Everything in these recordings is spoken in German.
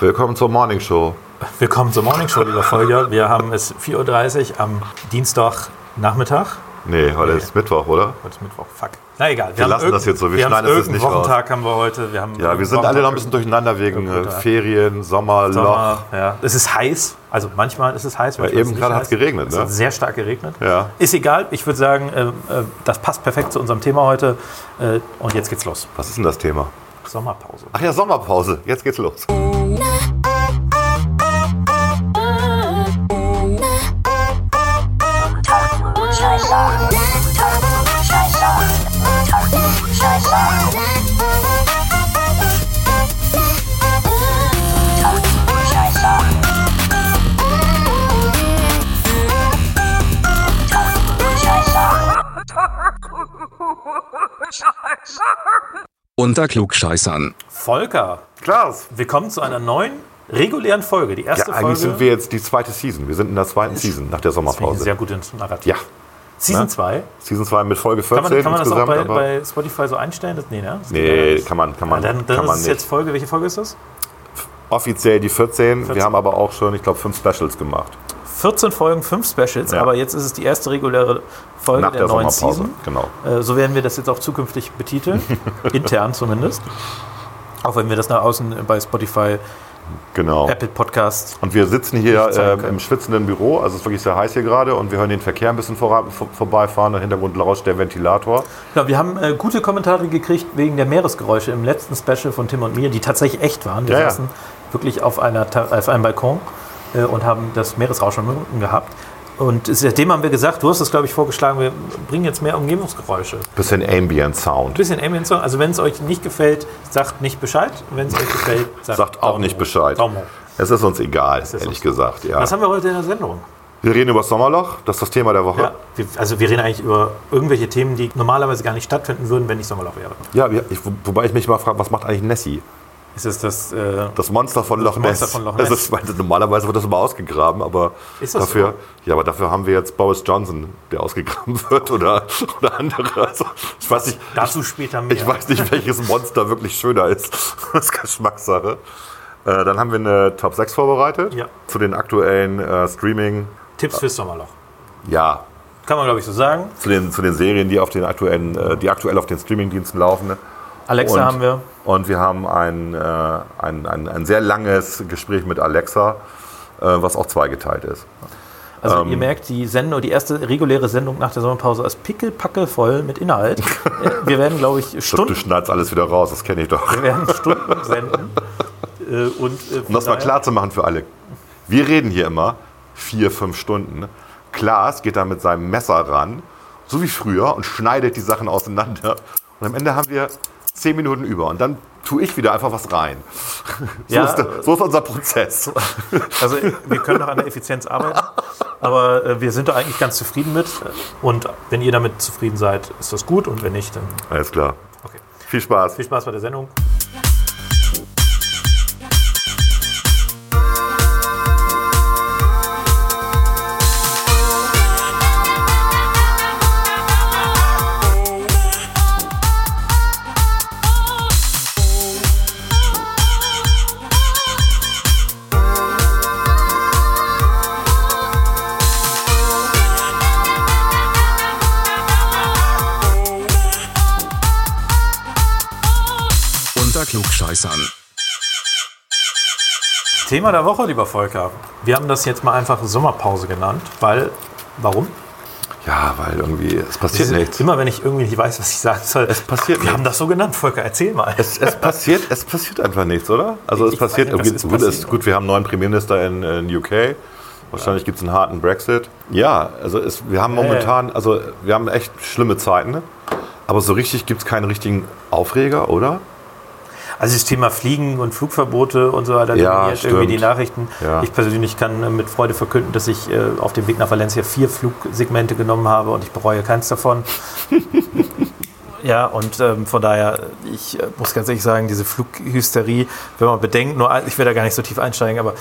Willkommen zur Morning Show. Willkommen zur Morning Show, lieber Folger. Wir haben es 4.30 Uhr am Dienstagnachmittag. Nee, heute ist Mittwoch, oder? Heute ist Mittwoch, fuck. Na egal. Wir haben lassen das jetzt so, wir wir schneiden das jetzt nicht raus. Wochentag haben wir heute. Wir haben Ja, wir sind alle noch ein bisschen durcheinander wegen äh, Ferien, Sommer, Loch. Sommer, ja. Es ist heiß, also manchmal ist es heiß. Ja, eben es gerade hat's heiß. geregnet, Es ne? hat sehr stark geregnet. Ja. Ist egal, ich würde sagen, äh, äh, das passt perfekt zu unserem Thema heute. Äh, und jetzt geht's los. Was ist denn das Thema? Sommerpause. Ach ja, Sommerpause. Jetzt geht's los. Unter Klugscheißern. Volker, Klaas. willkommen zu einer neuen regulären Folge. Die Ja, erste eigentlich Folge. sind wir jetzt die zweite Season. Wir sind in der zweiten Season nach der Sommerpause. sehr gutes Narrativ. Ja, Season Ne? 2. Season 2 mit Folge 14 Kann man, kann man das auch bei, bei Spotify so einstellen? Das, nee, ne? Das nee, kann man, kann ja man, nicht. Dann, dann kann ist man es nicht. jetzt Folge. Welche Folge ist das? Offiziell die 14. 14. Wir haben aber auch schon, ich glaube, fünf Specials gemacht. 14 Folgen, 5 Specials, Ja. aber jetzt ist es die erste reguläre Folge Nach der, der neuen. Season. Genau. Äh, so werden wir das jetzt auch zukünftig betiteln, intern zumindest. Auch wenn wir das nach außen bei Spotify, Genau. Apple Podcasts. Und wir sitzen hier können. im schwitzenden Büro, also es ist wirklich sehr heiß hier gerade und wir hören den Verkehr ein bisschen vor, vor, vorbeifahren. Im Hintergrund rauscht der Ventilator. Ja, wir haben äh, gute Kommentare gekriegt wegen der Meeresgeräusche im letzten Special von Tim und mir, die tatsächlich echt waren. Wir Ja, ja. saßen wirklich auf, einer, auf einem Balkon äh, und haben das Meeresrauschen gehabt. Und seitdem haben wir gesagt, du hast es, glaube ich, vorgeschlagen, wir bringen jetzt mehr Umgebungsgeräusche. Bisschen Ambient Sound. Bisschen Ambient Song. Also wenn es euch nicht gefällt, sagt nicht Bescheid. Wenn es euch gefällt, sagt, Sagt auch nicht. Bescheid. Daumen hoch. Es ist uns egal, ist ehrlich uns- gesagt. Ja. Was haben wir heute in der Sendung? Wir reden über das Sommerloch, das ist das Thema der Woche. Ja, wir, also wir reden eigentlich über irgendwelche Themen, die normalerweise gar nicht stattfinden würden, wenn nicht Sommerloch wäre. Ja, ich, wo- wobei ich mich mal frage, was macht eigentlich Nessie? Ist es das, äh, Das Monster von Loch Ness. Von Loch Das Ness. ist, weil normalerweise wird das immer ausgegraben, aber das dafür, ja, aber dafür haben wir jetzt Boris Johnson, der ausgegraben wird oder, oder andere. Also, ich weiß nicht, dazu später mehr? Ich weiß nicht, welches Monster wirklich schöner ist. Das ist Geschmackssache. Äh, dann haben wir eine Top 6 vorbereitet Ja. zu den aktuellen äh, Streaming, Tipps fürs Sommerloch. ja, Kann man, glaube ich, so sagen. zu den, zu den Serien, die, auf den aktuellen, äh, die aktuell auf den Streamingdiensten laufen. Alexa Und- haben wir. Und wir haben ein, äh, ein, ein, ein sehr langes Gespräch mit Alexa, äh, was auch zweigeteilt ist. Also Ähm. ihr merkt, die Sendung, die erste reguläre Sendung nach der Sommerpause ist pickelpackelvoll mit Inhalt. Wir werden, glaube ich, Du Stunden, schneidest alles wieder raus, das kenne ich doch. wir werden Stunden senden. Äh, und, Um das mal klar zu machen für alle. Wir reden hier immer vier, fünf Stunden. Klaas geht da mit seinem Messer ran, so wie früher, und schneidet die Sachen auseinander. Und am Ende haben wir zehn Minuten über. Und dann tue ich wieder einfach was rein. So, Ja. ist, der, so ist unser Prozess. Also wir können noch an der Effizienz arbeiten, aber äh, wir sind da eigentlich ganz zufrieden mit. Und wenn ihr damit zufrieden seid, ist das gut. Und wenn nicht, dann Alles klar. okay. Viel Spaß. Viel Spaß bei der Sendung. Klugscheißern. Thema der Woche, lieber Volker. Wir haben das jetzt mal einfach Sommerpause genannt, weil, warum? Ja, weil irgendwie, es passiert nichts. Immer wenn ich irgendwie nicht weiß, was ich sagen soll. Es passiert Wir nichts. haben das so genannt, Volker, erzähl mal. Es, es, passiert, es passiert einfach nichts, oder? Also es Ich passiert nicht, irgendwie. ist gut, passiert. gut, wir haben einen neuen Premierminister in, in UK. Wahrscheinlich gibt es einen harten Brexit. Ja, also es, wir haben Ja, ja. momentan, also wir haben echt schlimme Zeiten. ne? Aber so richtig gibt es keinen richtigen Aufreger, oder? Also das Thema Fliegen und Flugverbote und so weiter Ja, dominiert irgendwie stimmt. die Nachrichten. Ja. Ich persönlich kann äh, mit Freude verkünden, dass ich äh, auf dem Weg nach Valencia vier Flugsegmente genommen habe und ich bereue keins davon. ja, und ähm, von daher, ich äh, muss ganz ehrlich sagen, diese Flughysterie, wenn man bedenkt, nur ich will da gar nicht so tief einsteigen, aber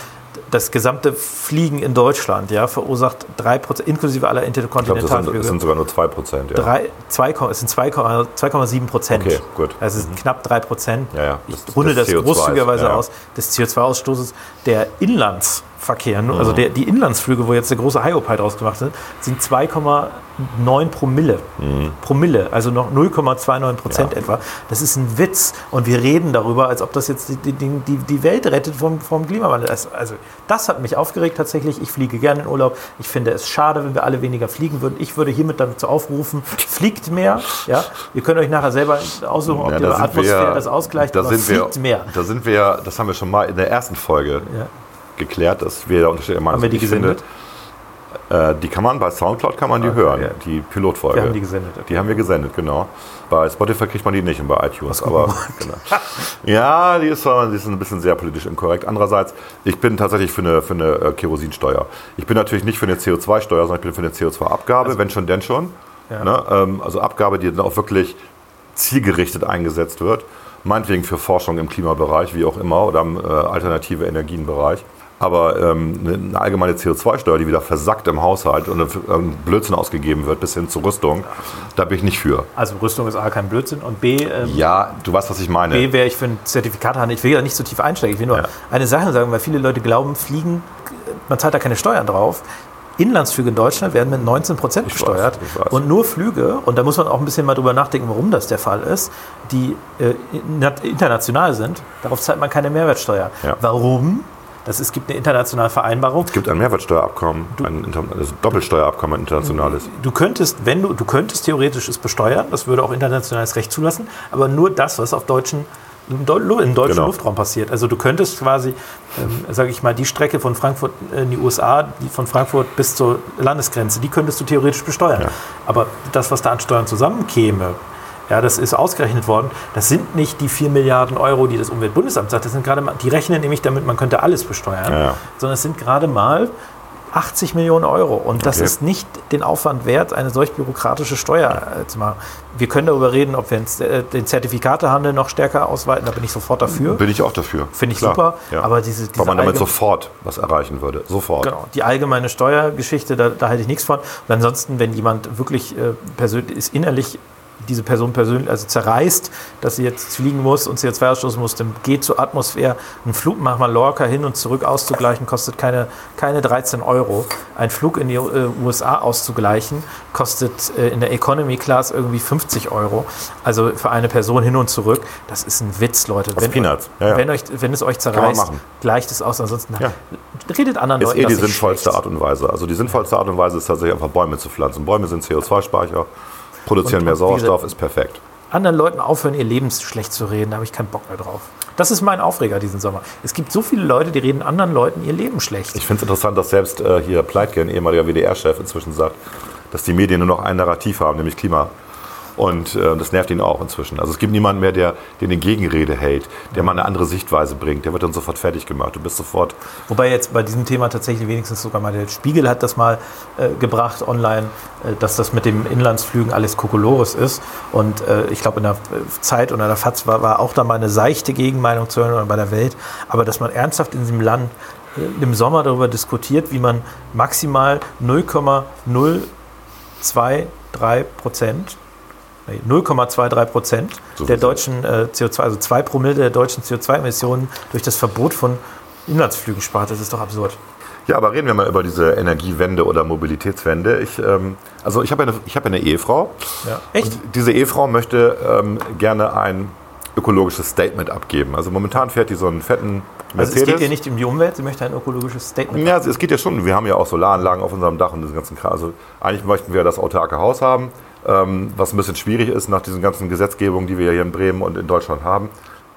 das gesamte Fliegen in Deutschland ja, verursacht 3%, inklusive aller Ich glaube, das, sind- Interkontinentalflüge. das sind sogar nur 2%. Ja. Drei- zwei es sind 2,- 2,7 Prozent. Okay, gut. Also sind knapp 3 Prozent. Ja, ja. Ich Das- runde des das, CO2s, großzügigerweise ja, ja. aus des CO2-Ausstoßes. Der Inlandsverkehr, Mhm. also der, die Inlandsflüge, wo jetzt der große Hyopai draus gemacht sind, sind 2,9 Promille. Promille, also noch 0,29 Prozent Mhm. Ja. etwa. Das ist ein Witz. Und wir reden darüber, als ob das jetzt die, die, die, Welt rettet vom, vom Klimawandel. Das- Also das hat mich aufgeregt tatsächlich. Ich fliege gerne in Urlaub. Ich finde es schade, wenn wir alle weniger fliegen würden. Ich würde hiermit dazu aufrufen, fliegt mehr. Ja? Ihr könnt euch nachher selber aussuchen, ob Ja, die da Atmosphäre wir- das ausgleicht, da aber sind wir, fliegt mehr. Da sind wir, das haben wir schon mal in der ersten Folge Ja. Geklärt, dass wir da unterschiedliche Meinungen Haben wir die. Ich finde, gesendet? Äh, die kann man bei Soundcloud kann man die hören, ja. die Pilotfolge. Wir haben die gesendet, okay. Die haben wir gesendet, genau. Bei Spotify kriegt man die nicht und bei iTunes. Aber genau. ja, die ist, die ist ein bisschen sehr politisch inkorrekt. Andererseits, ich bin tatsächlich für eine, für eine äh, Kerosinsteuer. Ich bin natürlich nicht für eine CO2-Steuer, sondern ich bin für eine CO2-Abgabe, wenn schon, denn schon. Ja. Ne? Ähm, also Abgabe, die dann auch wirklich zielgerichtet eingesetzt wird. Meinetwegen für Forschung im Klimabereich, wie auch immer, oder im äh, alternative Energienbereich. Aber ähm, eine- eine allgemeine CO2-Steuer, die wieder versackt im Haushalt und für irgendeinen Blödsinn ausgegeben wird, bis hin zur Rüstung, da bin ich nicht für. Also Rüstung ist A kein Blödsinn und B, ähm, Ja, du weißt, was ich meine. B wäre ich für ein Zertifikathandel. Ich will da nicht so tief einsteigen. Ich will nur Ja. eine Sache sagen, weil viele Leute glauben, Fliegen, man zahlt da keine Steuern drauf. Inlandsflüge in Deutschland werden mit 19 Prozent Ich weiß, besteuert. ich weiß. Und nur Flüge, und da muss man auch ein bisschen mal drüber nachdenken, warum das der Fall ist, die äh, in- international sind, darauf zahlt man keine Mehrwertsteuer. Ja. Warum? Das, es gibt eine internationale Vereinbarung. Es gibt ein Mehrwertsteuerabkommen, ein Inter also Doppelsteuerabkommen, ein internationales. Du könntest, wenn du, du könntest theoretisch es besteuern, das würde auch internationales Recht zulassen, aber nur das, was auf deutschen, im, Deu im deutschen Genau. Luftraum passiert. Also du könntest quasi, ähm, sage ich mal, die Strecke von Frankfurt in die USA, die von Frankfurt bis zur Landesgrenze, die könntest du theoretisch besteuern. Ja. Aber das, was da an Steuern zusammenkäme, ja, das ist ausgerechnet worden. Das sind nicht die 4 Milliarden Euro, die das Umweltbundesamt sagt. Das sind gerade mal, die rechnen nämlich damit, man könnte alles besteuern. Ja. Sondern es sind gerade mal 80 Millionen Euro. Und das Okay. ist nicht den Aufwand wert, eine solch bürokratische Steuer äh, zu machen. Wir können darüber reden, ob wir äh, den Zertifikatehandel noch stärker ausweiten. Da bin ich sofort dafür. Bin ich auch dafür. Finde ich Klar, super. Ja. Aber diese, diese Weil man damit sofort was erreichen würde. Sofort. Genau, die allgemeine Steuergeschichte, da, da halte ich nichts von. Und ansonsten, wenn jemand wirklich äh, persönlich ist innerlich diese Person persönlich, also zerreißt, dass sie jetzt fliegen muss und CO2 ausstoßen muss, dann geht zur Atmosphäre. Ein Flug nach Mallorca hin und zurück auszugleichen, kostet keine, keine 13 Euro. Ein Flug in die äh, USA auszugleichen, kostet äh, in der Economy Class irgendwie 50 Euro. Also für eine Person hin und zurück, das ist ein Witz, Leute. Das ist Peanuts. Ja, ja. Wenn, euch, wenn es euch zerreißt, gleicht es aus. Ansonsten Ja. redet anderen Ist Leuten eh die das sinnvollste schlecht. Art und Weise. Also die sinnvollste Art und Weise ist tatsächlich einfach Bäume zu pflanzen. Bäume sind CO2-Speicher, produzieren Und- mehr Sauerstoff, ist perfekt. anderen Leuten aufhören, ihr Leben schlecht zu reden. Da habe ich keinen Bock mehr drauf. Das ist mein Aufreger diesen Sommer. Es gibt so viele Leute, die reden anderen Leuten ihr Leben schlecht. Ich finde es interessant, dass selbst äh, hier Pleitgen, ehemaliger WDR-Chef, inzwischen sagt, dass die Medien nur noch ein Narrativ haben, nämlich Klima. Und äh, das nervt ihn auch inzwischen. Also es gibt niemanden mehr, der, der eine Gegenrede hält, der mal eine andere Sichtweise bringt. Der wird dann sofort fertig gemacht. Du bist sofort Wobei jetzt bei diesem Thema tatsächlich wenigstens sogar mal der Spiegel hat das mal äh, gebracht online, äh, dass das mit dem Inlandsflügen alles Kokolores ist. Und äh, ich glaube in der äh, Zeit und in der FAZ war, war auch da mal eine seichte Gegenmeinung zu hören oder bei der Welt. Aber dass man ernsthaft in diesem Land äh, im Sommer darüber diskutiert, wie man maximal 0,023 Prozent 0,23 Prozent So der deutschen äh, CO2, also 2 Promille der deutschen CO2-Emissionen durch das Verbot von Inlandsflügen spart. Das ist doch absurd. Ja, aber reden wir mal über diese Energiewende oder Mobilitätswende. Ich, ähm, also ich habe eine, ich habe eine Ehefrau. Ja. Echt? Und diese Ehefrau möchte ähm, gerne ein ökologisches Statement abgeben. Also momentan fährt die so einen fetten Also Mercedes. es geht ihr nicht um die Umwelt, sie möchte ein ökologisches Statement. Ja, es geht ja schon. Wir haben ja auch Solaranlagen auf unserem Dach und diesen ganzen Kram. Also eigentlich möchten wir das autarke Haus haben, was ein bisschen schwierig ist nach diesen ganzen Gesetzgebungen, die wir hier in Bremen und in Deutschland haben.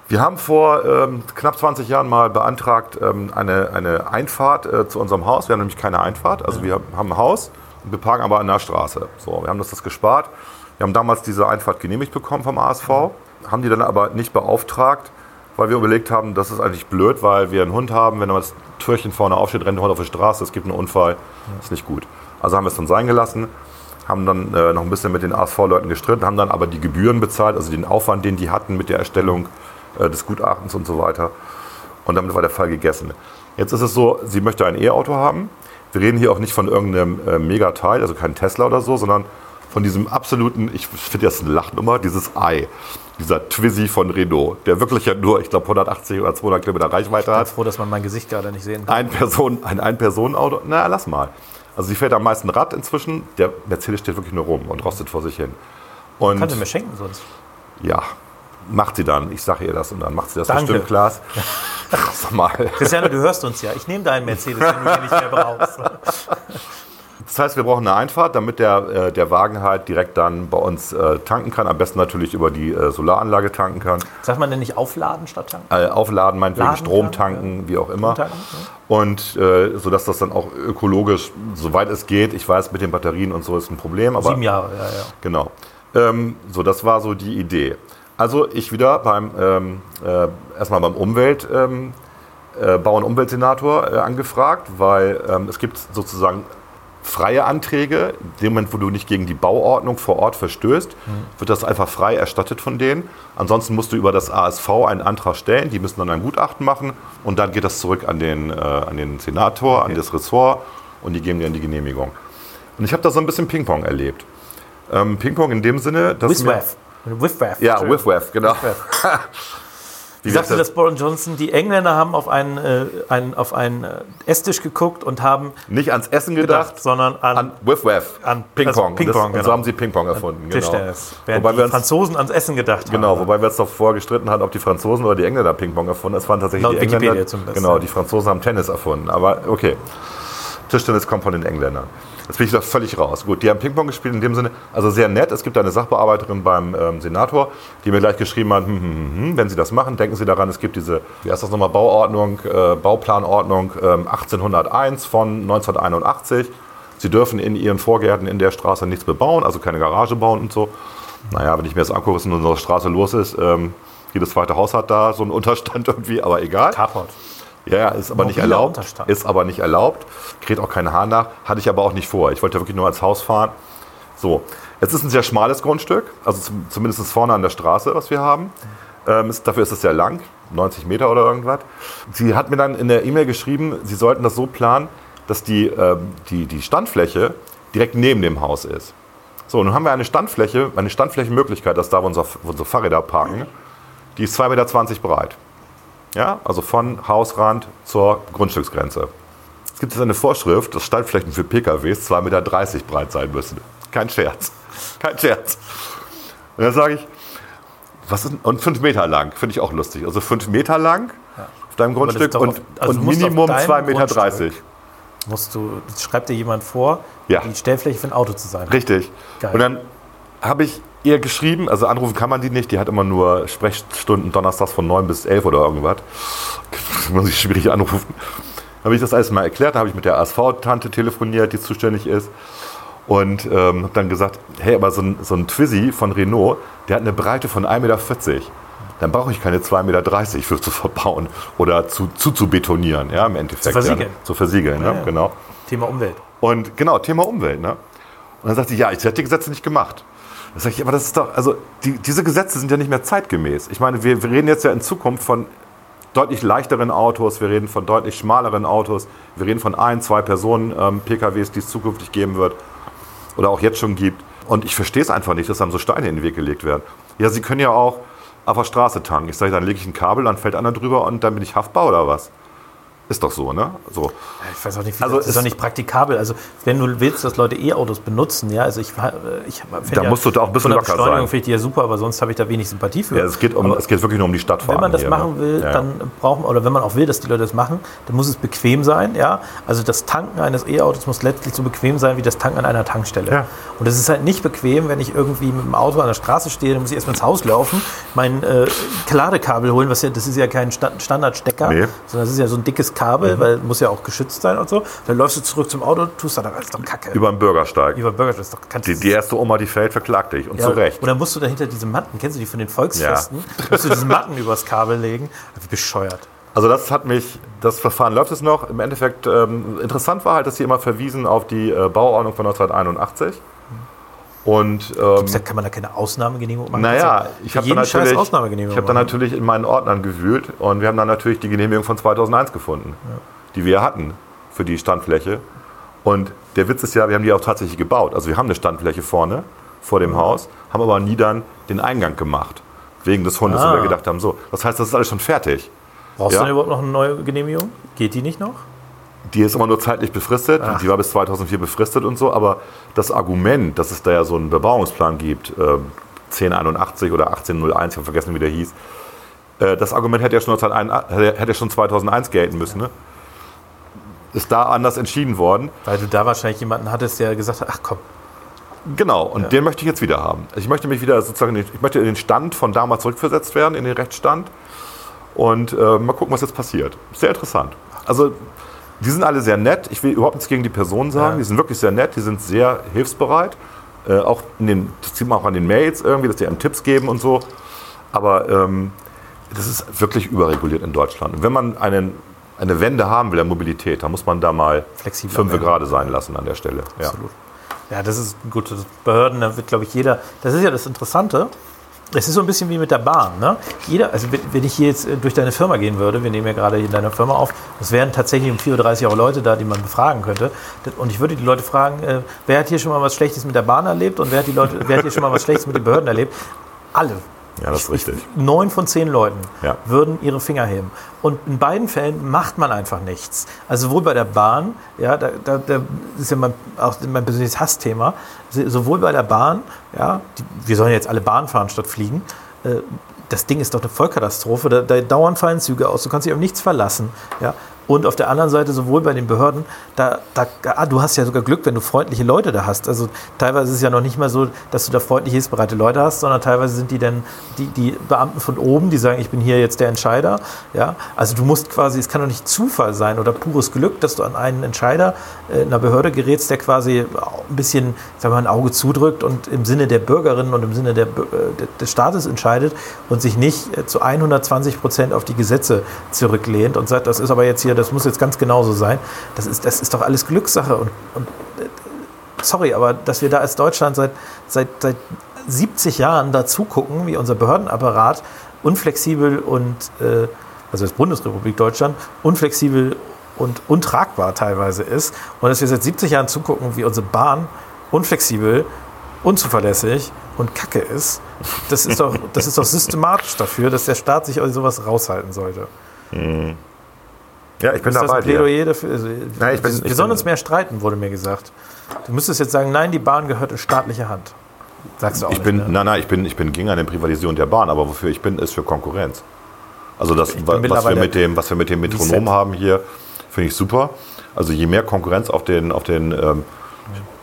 Wir haben vor ähm, knapp 20 Jahren mal beantragt ähm, eine, eine Einfahrt äh, zu unserem Haus. Wir haben nämlich keine Einfahrt. Also wir haben ein Haus und wir parken aber an der Straße. So, wir haben uns das gespart. Wir haben damals diese Einfahrt genehmigt bekommen vom ASV, haben die dann aber nicht beauftragt, weil wir überlegt haben, das ist eigentlich blöd, weil wir einen Hund haben. Wenn das Türchen vorne aufsteht, rennt der Hund auf die Straße, es gibt einen Unfall. ist nicht gut. Also haben wir es dann sein gelassen, haben dann äh, noch ein bisschen mit den ASV-Leuten gestritten, haben dann aber die Gebühren bezahlt, also den Aufwand, den die hatten mit der Erstellung äh, des Gutachtens und so weiter. Und damit war der Fall gegessen. Jetzt ist es so, sie möchte ein E-Auto haben. Wir reden hier auch nicht von irgendeinem äh, Megateil, also kein Tesla oder so, sondern von diesem absoluten, ich finde das eine Lachnummer, dieses Ei. Dieser Twizy von Renault, der wirklich ja nur, ich glaube, 180 oder 200 Kilometer Reichweite Ich bin hat. froh, dass man mein Gesicht gerade nicht sehen kann. Ein, Person, ein Ein-Personen-Auto, na, lass mal. Also sie fährt am meisten Rad inzwischen. Der Mercedes steht wirklich nur rum und rostet vor sich hin. Und Kann sie mir schenken sonst. ja, macht sie dann. Ich sage ihr das und dann macht sie das Danke. bestimmt, Klaas. Sag mal. Christiane, du hörst uns ja. Ich nehme deinen Mercedes, wenn du ihn nicht mehr brauchst. Das heißt, wir brauchen eine Einfahrt, damit der, äh, der Wagen halt direkt dann bei uns äh, tanken kann. Am besten natürlich über die äh, Solaranlage tanken kann. Sagt man denn nicht aufladen statt tanken? Äh, aufladen, meinetwegen Laden Strom tanken, wie auch immer. Tanken, Und äh, sodass das dann auch ökologisch, soweit es geht, ich weiß, mit den Batterien und so ist ein Problem, aber Sieben Jahre, ja, ja. Genau. Ähm, so, das war so die Idee. Also ich wieder beim ähm, äh, erstmal beim Umwelt ähm, äh, Bau- und Umweltsenator angefragt, weil ähm, es gibt sozusagen freie Anträge. In dem Moment, wo du nicht gegen die Bauordnung vor Ort verstößt, wird das einfach frei erstattet von denen. Ansonsten musst du über das ASV einen Antrag stellen. Die müssen dann ein Gutachten machen und dann geht das zurück an den, äh, an den Senator, an das Ressort und die geben dir dann die Genehmigung. Und ich habe da so ein bisschen Ping-Pong erlebt. Ähm, Ping-Pong in dem Sinne, dass Whiff-Waff. Whiff-Waff. ja, Whiff Waff, genau. Wie Ich sagt sagte das? das Boris Johnson, die Engländer haben auf einen, äh, einen, auf einen äh, Esstisch geguckt und haben Nicht ans Essen gedacht, gedacht, sondern an, an Whiff Waff, An- Ping-Pong. also Ping-Pong, Und das- Und genau. so haben sie Ping-Pong erfunden. Genau. Tischtennis. Während Wobei die wir uns, Franzosen ans Essen gedacht genau, haben. wobei wir uns davor gestritten haben, ob die Franzosen oder die Engländer Ping-Pong erfunden haben. Es waren tatsächlich Laut die Engländer. Wikipedia zum Besten. Genau, die Franzosen haben Tennis erfunden. Aber okay, Tischtennis kommt von den Engländern. Jetzt bin ich da völlig raus. Gut, die haben Ping-Pong gespielt in dem Sinne, also sehr nett. Es gibt eine Sachbearbeiterin beim ähm, Senator, die mir gleich geschrieben hat, hm, hm, hm, hm, wenn Sie das machen, denken Sie daran, es gibt diese, wie heißt das nochmal, Bauordnung, äh, Bauplanordnung ähm, 1801 von 1981. Sie dürfen in Ihren Vorgärten in der Straße nichts bebauen, also keine Garage bauen und so. Naja, wenn ich mir das angucke, was in unserer Straße los ist, ähm, jedes zweite Haus hat da so einen Unterstand irgendwie, aber egal. Carport. Ja, ja, ist aber nicht erlaubt. Ist aber nicht erlaubt. Kräht auch kein Haar nach. Hatte ich aber auch nicht vor. Ich wollte wirklich nur als Haus fahren. So, jetzt ist ein sehr schmales Grundstück, also zum, zumindest vorne an der Straße, was wir haben. Ähm, ist, dafür ist es sehr lang, 90 Meter oder irgendwas. Sie hat mir dann in der E-Mail geschrieben, sie sollten das so planen, dass die, ähm, die, die Standfläche direkt neben dem Haus ist. So, nun haben wir eine Standfläche, eine Standflächenmöglichkeit, dass da wo unsere, unsere Fahrräder parken, die ist 2,20 Meter breit. Ja, also von Hausrand zur Grundstücksgrenze. Es gibt jetzt eine Vorschrift, dass Standflächen für PKWs 2,30 Meter breit sein müssen. Kein Scherz. Kein Scherz. Und dann sage ich, was ist, und 5 Meter lang, finde ich auch lustig. Also 5 Meter lang auf deinem Grundstück auf- also und Minimum deinem 2,30 Meter. Grundstück Musst du, schreibt dir jemand vor, Ja. die Stellfläche für ein Auto zu sein. Richtig. Geil. Und dann habe ich ihr geschrieben, also anrufen kann man die nicht, die hat immer nur Sprechstunden donnerstags von 9 bis 11 oder irgendwas. Muss ich schwierig anrufen. Habe ich das alles mal erklärt, habe ich mit der ASV-Tante telefoniert, die zuständig ist. Und ähm, habe dann gesagt, hey, aber so ein, so ein Twizy von Renault, der hat eine Breite von 1,40 Meter. Dann brauche ich keine 2,30 Meter für zu verbauen oder zu, zu, zu betonieren, ja, im Endeffekt. Zu versiegeln. Ja, zu versiegeln, Ja, ne? ja. genau. Thema Umwelt. Und genau, Thema Umwelt. Ne? Und dann sagt sie, ja, ich hätte die Gesetze nicht gemacht. Da sage ich, aber das ist doch, also die, diese Gesetze sind ja nicht mehr zeitgemäß. Ich meine, wir, wir reden jetzt ja in Zukunft von deutlich leichteren Autos, wir reden von deutlich schmaleren Autos, wir reden von ein, zwei Personen ähm, PKWs, die es zukünftig geben wird oder auch jetzt schon gibt. Und ich verstehe es einfach nicht, dass dann so Steine in den Weg gelegt werden. Ja, sie können ja auch auf der Straße tanken. Ich sage, dann lege ich ein Kabel, dann fällt einer drüber und dann bin ich haftbar oder was? Ist doch so, ne? So. Ich weiß auch nicht, wie Also das ist doch nicht praktikabel. Also wenn du willst, dass Leute E-Autos benutzen, ja, also ich, ich finde Da musst du da auch ein bisschen locker sein. finde ich die ja super, aber sonst habe ich da wenig Sympathie für. Ja, es geht, um, Aber es geht wirklich nur um die Stadtfahrten. wenn man das hier, machen ne? will, Ja, ja. dann brauchen oder wenn man auch will, dass die Leute das machen, dann muss es bequem sein, ja. Also das Tanken eines E-Autos muss letztlich so bequem sein wie das Tanken an einer Tankstelle. Ja. Und es ist halt nicht bequem, wenn ich irgendwie mit dem Auto an der Straße stehe, dann muss ich erstmal ins Haus laufen, mein äh, Ladekabel holen, was ja, das ist ja kein Sta Standardstecker, Nee. Sondern das ist ja so ein dickes Kabel, weil muss ja auch geschützt sein und so. Dann läufst du zurück zum Auto, tust da, das ist doch Kacke. Über den Bürgersteig. Über Burger, das ist doch kannst Die, die erste Oma, die fällt, verklagt dich. Und zu Recht. Und dann musst du dahinter diese Matten, kennst du die von den Volksfesten? Musst du diese Matten übers Kabel legen. Wie bescheuert. Also das hat mich, das Verfahren läuft es noch. Im Endeffekt, ähm, interessant war halt, dass sie immer verwiesen auf die äh, Bauordnung von 1981. Und Da ähm, kann man da keine Ausnahmegenehmigung machen. naja, ich habe Scheiß natürlich, ich hab dann natürlich in meinen Ordnern gewühlt und wir haben dann natürlich die Genehmigung von 2001 gefunden, die wir hatten für die Standfläche. Und der Witz ist ja, wir haben die auch tatsächlich gebaut. Also wir haben eine Standfläche vorne vor dem Haus, haben aber nie dann den Eingang gemacht. Wegen des Hundes, Ah. und wir gedacht haben, so. Das heißt, das ist alles schon fertig. Brauchst Ja. du denn überhaupt noch eine neue Genehmigung? Geht die nicht noch? Die ist immer nur zeitlich befristet. Die war bis 2004 befristet und so. Aber das Argument, dass es da ja so einen Bebauungsplan gibt, ähm, 1081 oder 1801, ich habe vergessen, wie der hieß, äh, das Argument hätte ja schon, 1901 hätte schon 2001 gelten müssen. Ne? Ist da anders entschieden worden. Weil du da wahrscheinlich jemanden hattest, der gesagt hat, ach komm, Genau, und den möchte ich jetzt wieder haben. Ich möchte mich wieder sozusagen, in den- ich möchte in den Stand von damals zurückversetzt werden, in den Rechtsstand. Und äh, mal gucken, was jetzt passiert. Sehr interessant. Also, die sind alle sehr nett. Ich will überhaupt nichts gegen die Personen sagen. Ja. Die sind wirklich sehr nett, die sind sehr hilfsbereit. Äh, auch in den, das sieht man auch an den Mails irgendwie, dass die einem Tipps geben und so. Aber ähm, das ist wirklich überreguliert in Deutschland. Und wenn man einen, eine Wende haben will der Mobilität, dann muss man da mal Flexibler fünf gerade sein lassen an der Stelle. Ja. Absolut. Ja, das ist gut. Behörden, da wird, glaube ich, jeder. Das ist ja das Interessante. Es ist so ein bisschen wie mit der Bahn. Ne? Jeder, also wenn- ich hier jetzt äh, durch deine Firma gehen würde, wir nehmen ja gerade hier in deiner Firma auf, es wären tatsächlich um 4.30 Uhr auch Leute da, die man befragen könnte. Und ich würde die Leute fragen, äh, wer hat hier schon mal was Schlechtes mit der Bahn erlebt und wer hat, die Leute, wer hat hier schon mal was Schlechtes mit den Behörden erlebt? Alle. ja, das ist richtig. Neun von zehn Leuten Ja. würden ihre Finger heben. Und in beiden Fällen macht man einfach nichts. Also sowohl bei der Bahn, ja, da, da, da ist ja mein, auch mein persönliches Hassthema, sowohl bei der Bahn, ja, die, wir sollen jetzt alle Bahn fahren statt fliegen. Äh, das Ding ist doch eine Vollkatastrophe. Da, da dauern fallen Züge aus, du kannst dich auf nichts verlassen. Ja. Und auf der anderen Seite, sowohl bei den Behörden, da, da, ah, du hast ja sogar Glück, wenn du freundliche Leute da hast. Also teilweise ist es ja noch nicht mal so, dass du da freundliche, hilfsbereite Leute hast, sondern teilweise sind die dann die, die Beamten von oben, die sagen, ich bin hier jetzt der Entscheider. Ja. Also du musst quasi, es kann doch nicht Zufall sein oder pures Glück, dass du an einen Entscheider äh, in einer Behörde gerätst, der quasi ein bisschen, sagen wir mal, ein Auge zudrückt und im Sinne der Bürgerinnen und im Sinne der, äh, de- des Staates entscheidet und sich nicht äh, zu 120 Prozent auf die Gesetze zurücklehnt und sagt, das ist aber jetzt hier, das muss jetzt ganz genauso sein. Das ist, das ist doch alles Glückssache. Und, und äh, sorry, aber dass wir da als Deutschland seit, seit, seit 70 Jahren dazu gucken, wie unser Behördenapparat unflexibel und, äh, also als Bundesrepublik Deutschland, unflexibel und untragbar teilweise ist. Und dass wir seit 70 Jahren zugucken, wie unsere Bahn unflexibel, unzuverlässig und kacke ist, das ist doch, das ist doch systematisch dafür, dass der Staat sich aus sowas raushalten sollte. Ja, ich bin Ist das dabei. ein Plädoyer dafür? Also, Nein, ich bin- wir ich sollen bin- uns mehr streiten, wurde mir gesagt. Du müsstest jetzt sagen, nein, die Bahn gehört in staatliche Hand. Sagst du auch Ich nicht, bin, ne? nein, nein, ich bin, ich bin gegen eine Privatisierung der Bahn, aber wofür ich bin, ist für Konkurrenz. Also das, was wir, mit dem, was wir mit dem Metronom haben hier, finde ich super. Also je mehr Konkurrenz auf den, auf den ähm,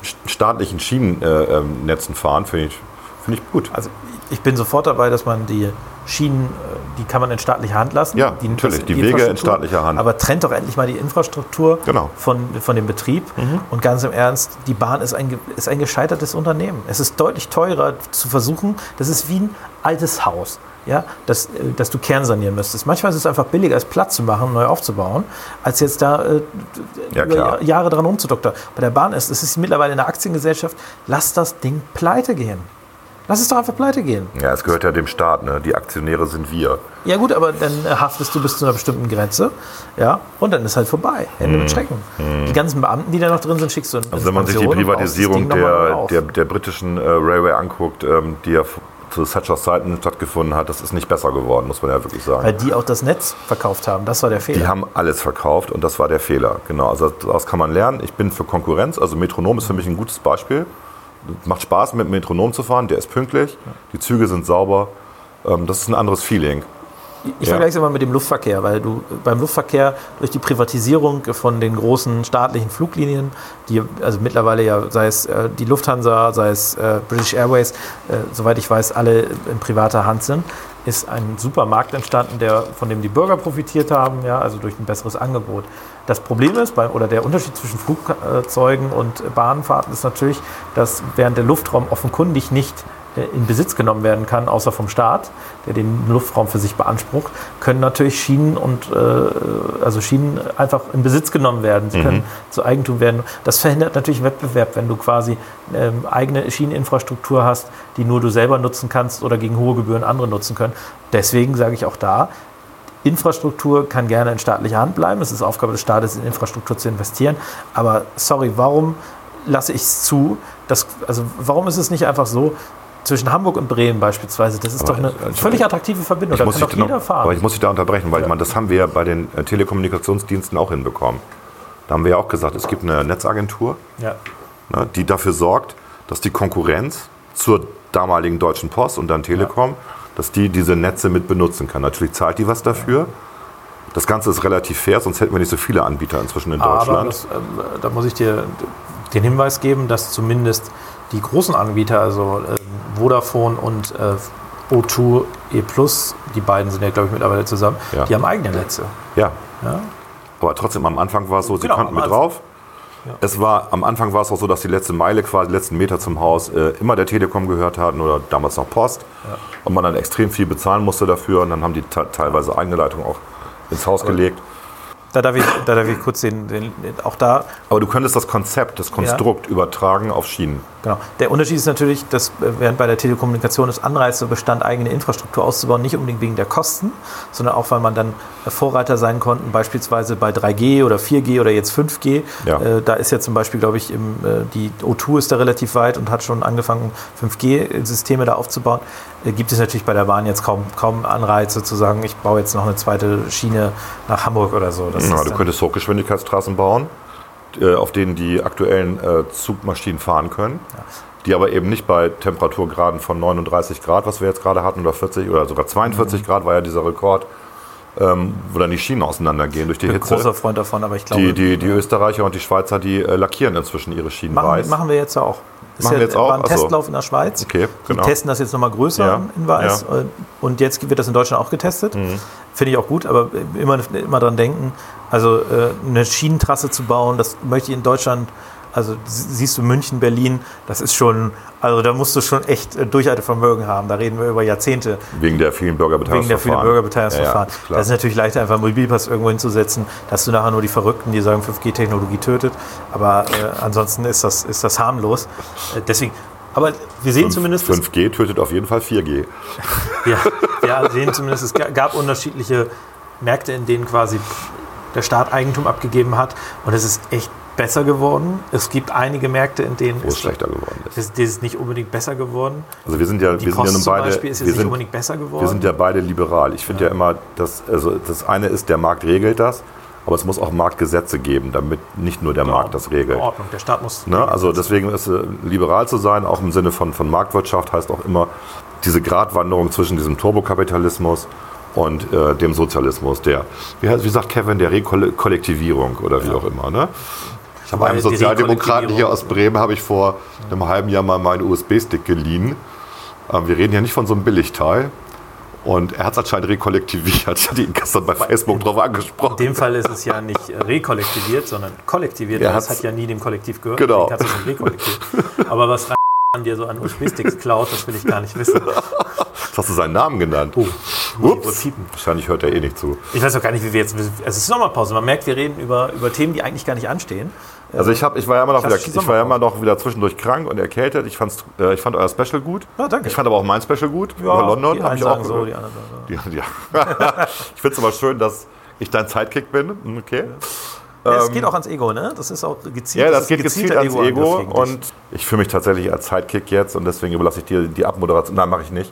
st- staatlichen Schienennetzen äh, ähm, fahren, finde ich, finde ich gut. Also ich bin sofort dabei, dass man die Schienen, äh, die kann man in staatlicher Hand lassen. Ja, natürlich, die Wege in staatlicher Hand. Aber trennt doch endlich mal die Infrastruktur Genau. Mhm. von, von dem Betrieb. Und ganz im Ernst, die Bahn ist ein, ist ein gescheitertes Unternehmen. Es ist deutlich teurer zu versuchen, das ist wie ein altes Haus. Ja, das, äh, das du kernsanieren müsstest. Manchmal ist es einfach billiger, es platt zu machen, neu aufzubauen, als jetzt da äh, Ja. Jahre dran rumzudoktern. Bei der Bahn ist es ist mittlerweile eine Aktiengesellschaft. Lass das Ding pleite gehen. Lass es doch einfach pleite gehen. Ja, es gehört ja dem Staat, ne? Die Aktionäre sind wir. Ja gut, aber dann äh, haftest du bis zu einer bestimmten Grenze, ja, und dann ist halt vorbei. Ende mit Schrecken. Die ganzen Beamten, die da noch drin sind, schickst du in. Also wenn man sich die Privatisierung der, der, der britischen äh, Railway anguckt, ähm, die ja zu Thatchers Zeiten stattgefunden hat, das ist nicht besser geworden, muss man ja wirklich sagen. Weil die auch das Netz verkauft haben, das war der Fehler. Die haben alles verkauft und das war der Fehler. Genau, also daraus kann man lernen. Ich bin für Konkurrenz, also Metronom ist für mich ein gutes Beispiel. Macht Spaß, mit dem Metronom zu fahren, der ist pünktlich, die Züge sind sauber. Ähm, das ist ein anderes Feeling. Ich Ja. vergleiche es immer mit dem Luftverkehr, weil du beim Luftverkehr durch die Privatisierung von den großen staatlichen Fluglinien, die also mittlerweile ja, sei es äh, die Lufthansa, sei es äh, British Airways, äh, soweit ich weiß, alle in privater Hand sind, ist ein super Markt entstanden, der, von dem die Bürger profitiert haben, ja, also durch ein besseres Angebot. Das Problem ist, bei, oder der Unterschied zwischen Flugzeugen und Bahnfahrten ist natürlich, dass während der Luftraum offenkundig nicht in Besitz genommen werden kann, außer vom Staat, der den Luftraum für sich beansprucht, können natürlich Schienen und äh, also Schienen einfach in Besitz genommen werden. Sie können zu Eigentum werden. Das verhindert natürlich Wettbewerb, wenn du quasi ähm, eigene Schieneninfrastruktur hast, die nur du selber nutzen kannst oder gegen hohe Gebühren andere nutzen können. Deswegen sage ich auch da, Infrastruktur kann gerne in staatlicher Hand bleiben. Es ist Aufgabe des Staates, in Infrastruktur zu investieren. Aber sorry, warum lasse ich es zu? Dass, also warum ist es nicht einfach so, zwischen Hamburg und Bremen beispielsweise, das ist Aber doch eine also, völlig attraktive Verbindung. Da muss kann doch jeder noch, fahren. aber ich muss dich da unterbrechen, weil ich meine, das haben wir ja bei den äh, Telekommunikationsdiensten auch hinbekommen. Da haben wir ja auch gesagt, es gibt eine Netzagentur, ja. ne, die dafür sorgt, dass die Konkurrenz zur damaligen Deutschen Post und dann Telekom, dass die diese Netze mit benutzen kann. Natürlich zahlt die was dafür. Das Ganze ist relativ fair, sonst hätten wir nicht so viele Anbieter inzwischen in Aber Deutschland. das, ähm, da muss ich dir den Hinweis geben, dass zumindest die großen Anbieter, also ähm, Vodafone und äh, O2 E Plus, die beiden sind ja, glaube ich, mittlerweile zusammen, Ja. die haben eigene Netze. ja, Ja? aber trotzdem am Anfang war es so, sie Genau, konnten mit drauf. Es war, am Anfang war es auch so, dass die letzte Meile, quasi die letzten Meter zum Haus äh, immer der Telekom gehört hatten oder damals noch Post. Und man dann extrem viel bezahlen musste dafür. Und dann haben die te- teilweise eigene Leitung auch ins Haus gelegt. Da darf ich, da darf ich kurz den, den, auch da Aber du könntest das Konzept, das Konstrukt übertragen auf Schienen. Genau. Der Unterschied ist natürlich, dass äh, während bei der Telekommunikation es Anreize bestand, eigene Infrastruktur auszubauen, nicht unbedingt wegen der Kosten, sondern auch, weil man dann äh, Vorreiter sein konnte, beispielsweise bei 3G oder 4G oder jetzt 5G. Ja. Äh, da ist ja zum Beispiel, glaube ich, im, äh, die O2 ist da relativ weit und hat schon angefangen, 5G-Systeme da aufzubauen. Äh, gibt es natürlich bei der Bahn jetzt kaum, kaum Anreize zu sagen, ich baue jetzt noch eine zweite Schiene nach Hamburg oder so. Das Ja, du könntest Hochgeschwindigkeitsstraßen bauen, äh, auf denen die aktuellen äh, Zugmaschinen fahren können. Die aber eben nicht bei Temperaturgraden von 39 Grad, was wir jetzt gerade hatten, oder 40 oder sogar Mhm. 42 Grad war ja dieser Rekord, ähm, wo dann die Schienen auseinandergehen durch die ich bin Hitze. großer Freund davon, aber ich glaube, Die, die, die Österreicher und die Schweizer, die äh, lackieren inzwischen ihre Schienen Machen, weiß. machen wir jetzt ja auch. Das Machen ist wir jetzt auch? war ein Ach so. Testlauf in der Schweiz. Okay, genau. Die testen das jetzt nochmal größer Ja, in Weiß. ja. Und jetzt wird das in Deutschland auch getestet. Mhm. Finde ich auch gut, aber immer, immer dran denken, also äh, eine Schienentrasse zu bauen, das möchte ich in Deutschland, also sie- siehst du München, Berlin, das ist schon, also da musst du schon echt äh, Durchhaltevermögen haben. Da reden wir über Jahrzehnte. Wegen der vielen Bürgerbeteiligungsverfahren. Wegen der vielen Bürgerbeteiligungsverfahren. Ja, ja, das ist natürlich leichter, einfach einen Mobilpass irgendwo hinzusetzen, dass du nachher nur die Verrückten, die sagen, 5G-Technologie tötet. Aber äh, ansonsten ist das, ist das harmlos. Äh, deswegen, aber wir sehen zumindest, es- 5G tötet auf jeden Fall 4G. ja, wir sehen zumindest, es ga- gab unterschiedliche Märkte, in denen quasi der Staat Eigentum abgegeben hat. Und es ist echt besser geworden. Es gibt einige Märkte, in denen Wo es schlechter geworden ist. ist, ist nicht unbedingt besser geworden. Also wir sind ja, Die wir sind ja Post nun zum beide, Beispiel ist jetzt wir, nicht sind, unbedingt besser geworden. wir sind ja beide liberal. Ich finde ja. immer, dass, also das eine ist, der Markt regelt das, aber es muss auch Marktgesetze geben, damit nicht nur der Markt das regelt. In Ordnung, der Staat muss. Ne? Also deswegen ist äh, liberal zu sein, auch im Sinne von, von Marktwirtschaft, heißt auch immer diese Gratwanderung zwischen diesem Turbokapitalismus und äh, dem Sozialismus, der, wie, heißt- wie sagt Kevin, der Rekollektivierung oder wie auch immer. Ne? Ich habe einem Sozialdemokraten hier aus Bremen, habe ich vor einem halben Jahr mal meinen USB-Stick geliehen. Ähm, wir reden ja nicht von so einem Billigteil. Und er hat es anscheinend rekollektiviert. Ich hatte ihn gestern bei Facebook drauf In angesprochen. dem Fall ist es ja nicht rekollektiviert, sondern kollektiviert. Er hat's- hat ja nie dem Kollektiv gehört. Genau. Aber was an dir so an USB-Sticks klaut, das will ich gar nicht wissen. Jetzt hast du seinen Namen genannt. Wohl Ups. Wahrscheinlich hört er eh nicht zu. Ich weiß auch gar nicht, wie wir jetzt. Es ist Sommerpause. Man merkt, wir reden über, über Themen, die eigentlich gar nicht anstehen. Also ich, hab, ich war ja immer noch wieder, ich war ja immer noch wieder zwischendurch krank und erkältet. Ich, fand's, äh, ich fand euer Special gut. Ja, danke. Ich fand aber auch mein Special gut. über London. die hab einen ich auch so, die anderen sagen so. Ja. ich finde es aber schön, dass ich dein Sidekick bin. Hm, Okay. Ja, es geht auch ans Ego, ne? Das ist auch gezielt. Ähm, Ja, das ist geht gezielt ans Ego dich. und ich fühle mich tatsächlich als Sidekick jetzt und deswegen überlasse ich dir die Abmoderation. Nein, mache ich nicht.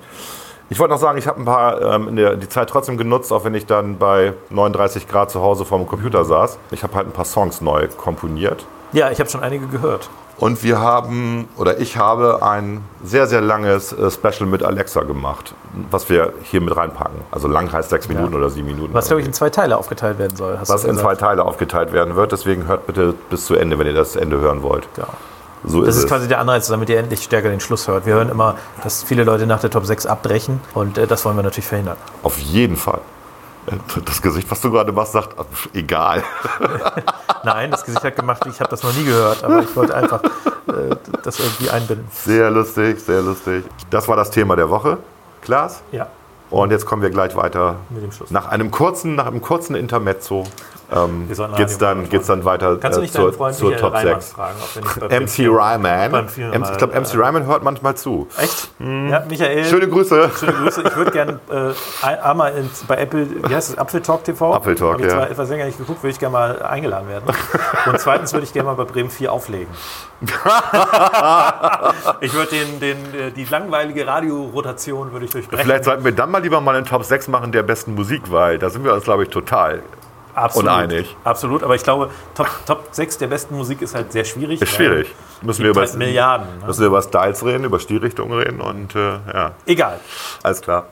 Ich wollte noch sagen, ich habe ein paar ähm, der, die Zeit trotzdem genutzt, auch wenn ich dann bei 39 Grad zu Hause vorm Computer saß. Ich habe halt ein paar Songs neu komponiert. Ja, ich habe schon einige gehört. Und wir haben, oder ich habe ein sehr, sehr langes äh, Special mit Alexa gemacht, was wir hier mit reinpacken. Also lang heißt sechs Minuten oder sieben Minuten. Was, glaube ich, in zwei Teile aufgeteilt werden soll. Was in zwei. Teile aufgeteilt werden wird. Deswegen hört bitte bis zu Ende, wenn ihr das Ende hören wollt. Genau. So Das ist, ist quasi der Anreiz, damit ihr endlich stärker den Schluss hört. Wir hören immer, dass viele Leute nach der Top 6 abbrechen und äh, das wollen wir natürlich verhindern. Auf jeden Fall. Das Gesicht, was du gerade machst, sagt, pf, egal. Nein, das Gesicht hat gemacht, ich habe das noch nie gehört, aber ich wollte einfach äh, das irgendwie einbinden. Sehr lustig, sehr lustig. Das war das Thema der Woche, Klaas. Ja, Und jetzt kommen wir gleich weiter. mit dem Schluss. Nach einem kurzen, nach einem kurzen Intermezzo ähm, geht's Radio dann, geht's dann weiter Kannst du äh, nicht deinen zur, Freund zur Top Reimann 6. fragen, nicht MC Ryman. ich glaube, MC Ryman hört manchmal zu. Echt? Ja, Michael. Schöne Grüße. Schöne Grüße. Ich würde gerne äh, ein- einmal ins, bei Apple, wie heißt es, Apfeltalk TV? Apfeltalk, Habe ich ja. zwar etwas länger nicht geguckt, würde ich gerne mal eingeladen werden. Und zweitens würde ich gerne mal bei Bremen 4 auflegen. ich würde den, den, äh, die langweilige Radiorotation würde ich durchbrechen. Vielleicht sollten wir dann mal lieber mal einen Top 6 machen der besten Musik, weil da sind wir uns, glaube ich, total. Absolut. uneinig. Absolut, aber ich glaube, Top, Top 6 der besten Musik ist halt sehr schwierig. Ist schwierig. Müssen wir, über, halt Milliarden. Ne? müssen wir über Styles reden, über Stilrichtungen reden und äh, ja, Egal. alles klar.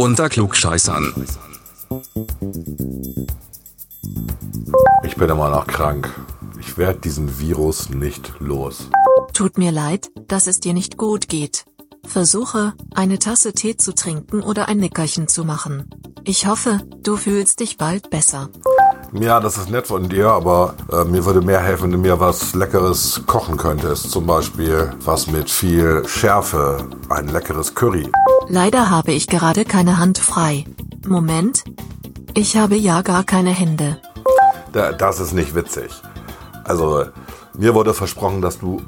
Unter Klugscheißern. Ich bin immer noch krank. Ich werde diesen Virus nicht los. Tut mir leid, dass es dir nicht gut geht. Versuche, eine Tasse Tee zu trinken oder ein Nickerchen zu machen. Ich hoffe, du fühlst dich bald besser. Ja, das ist nett von dir, aber äh, mir würde mehr helfen, wenn du mir was Leckeres kochen könntest. Zum Beispiel was mit viel Schärfe. Ein leckeres Curry. Leider habe ich gerade keine Hand frei. Moment. Ich habe ja gar keine Hände. Da, das ist nicht witzig. Also, mir wurde versprochen, dass du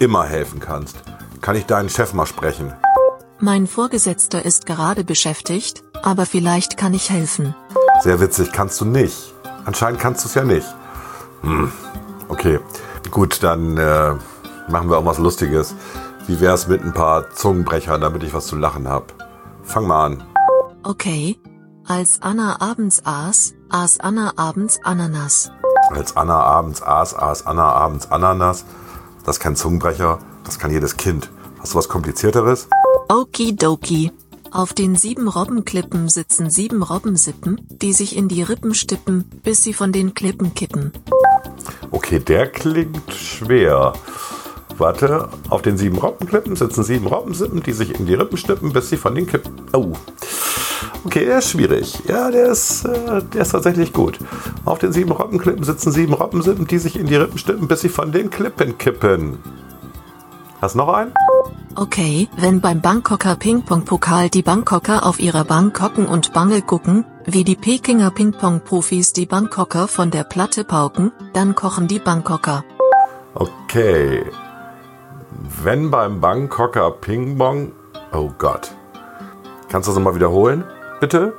immer helfen kannst. Kann ich deinen Chef mal sprechen? Mein Vorgesetzter ist gerade beschäftigt, aber vielleicht kann ich helfen. Sehr witzig, kannst du nicht. Anscheinend kannst du es ja nicht. Hm, okay. Gut, dann äh, machen wir auch was Lustiges. Wie wär's mit ein paar Zungenbrechern, damit ich was zu lachen hab? Fang mal an. Okay. Als Anna abends aß, aß Anna abends Ananas. Als Anna abends aß, aß Anna abends Ananas. Das ist kein Zungenbrecher, das kann jedes Kind. Hast du was Komplizierteres? Okidoki. Auf den sieben Robbenklippen sitzen sieben Robbensippen, die sich in die Rippen stippen, bis sie von den Klippen kippen. Okay, der klingt schwer. Warte, auf den sieben Robbenklippen sitzen sieben Robbensippen, die sich in die Rippen stippen, bis sie von den Kippen. Oh. Okay, der ist schwierig. Ja, der ist, äh, der ist tatsächlich gut. Auf den sieben Robbenklippen sitzen sieben Robbensippen, die sich in die Rippen stippen, bis sie von den Klippen kippen. Hast du noch einen? Okay, wenn beim Bangkoker Ping-Pong-Pokal die Bangkoker auf ihrer Bank hocken und Bange gucken, wie die Pekinger Ping-Pong-Profis die Bangkoker von der Platte pauken, dann kochen die Bangkoker. Okay. Wenn beim Bangkoker Ping-Pong. Oh Gott. Kannst du das nochmal wiederholen? Bitte?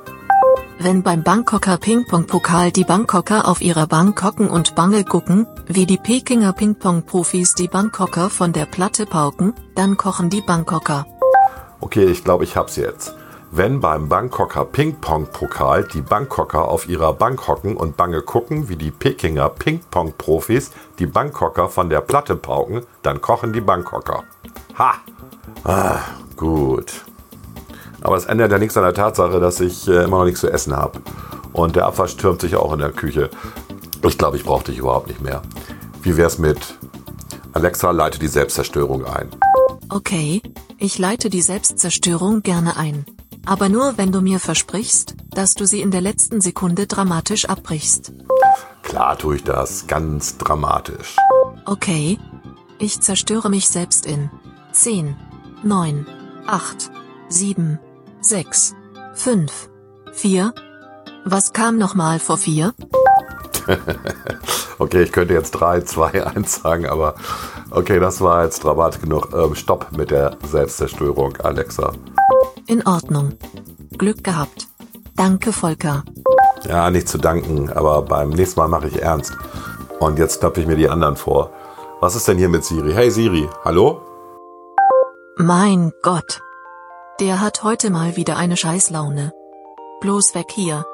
Wenn beim Bangkoker Ping-Pong-Pokal die Bangkoker auf ihrer Bank hocken und Bange gucken, wie die Pekinger Ping-Pong-Profis die Bangkoker von der Platte pauken, dann kochen die Bangkoker. Okay, ich glaube, ich hab's jetzt. Wenn beim Bangkoker Ping-Pong-Pokal die Bangkoker auf ihrer Bank hocken und bange gucken, wie die Pekinger Ping-Pong-Profis die Bangkoker von der Platte pauken, dann kochen die Bangkoker. Ha! Ah, gut. Aber es ändert ja nichts an der Tatsache, dass ich äh, immer noch nichts zu essen habe. Und der Abwasch türmt sich auch in der Küche. Ich glaube, ich brauche dich überhaupt nicht mehr. Wie wär's mit Alexa, leite die Selbstzerstörung ein? Okay, ich leite die Selbstzerstörung gerne ein. Aber nur wenn du mir versprichst, dass du sie in der letzten Sekunde dramatisch abbrichst. Klar tue ich das, ganz dramatisch. Okay. Ich zerstöre mich selbst in 10, 9, 8, 7, 6, 5, 4. Was kam nochmal vor 4? Okay, ich könnte jetzt 3, 2, 1 sagen, aber okay, das war jetzt dramatisch genug. Ähm, stopp mit der Selbstzerstörung, Alexa. In Ordnung. Glück gehabt. Danke, Volker. Ja, nicht zu danken, aber beim nächsten Mal mache ich ernst. Und jetzt knappe ich mir die anderen vor. Was ist denn hier mit Siri? Hey Siri, hallo? Mein Gott. Der hat heute mal wieder eine Scheißlaune. Bloß weg hier.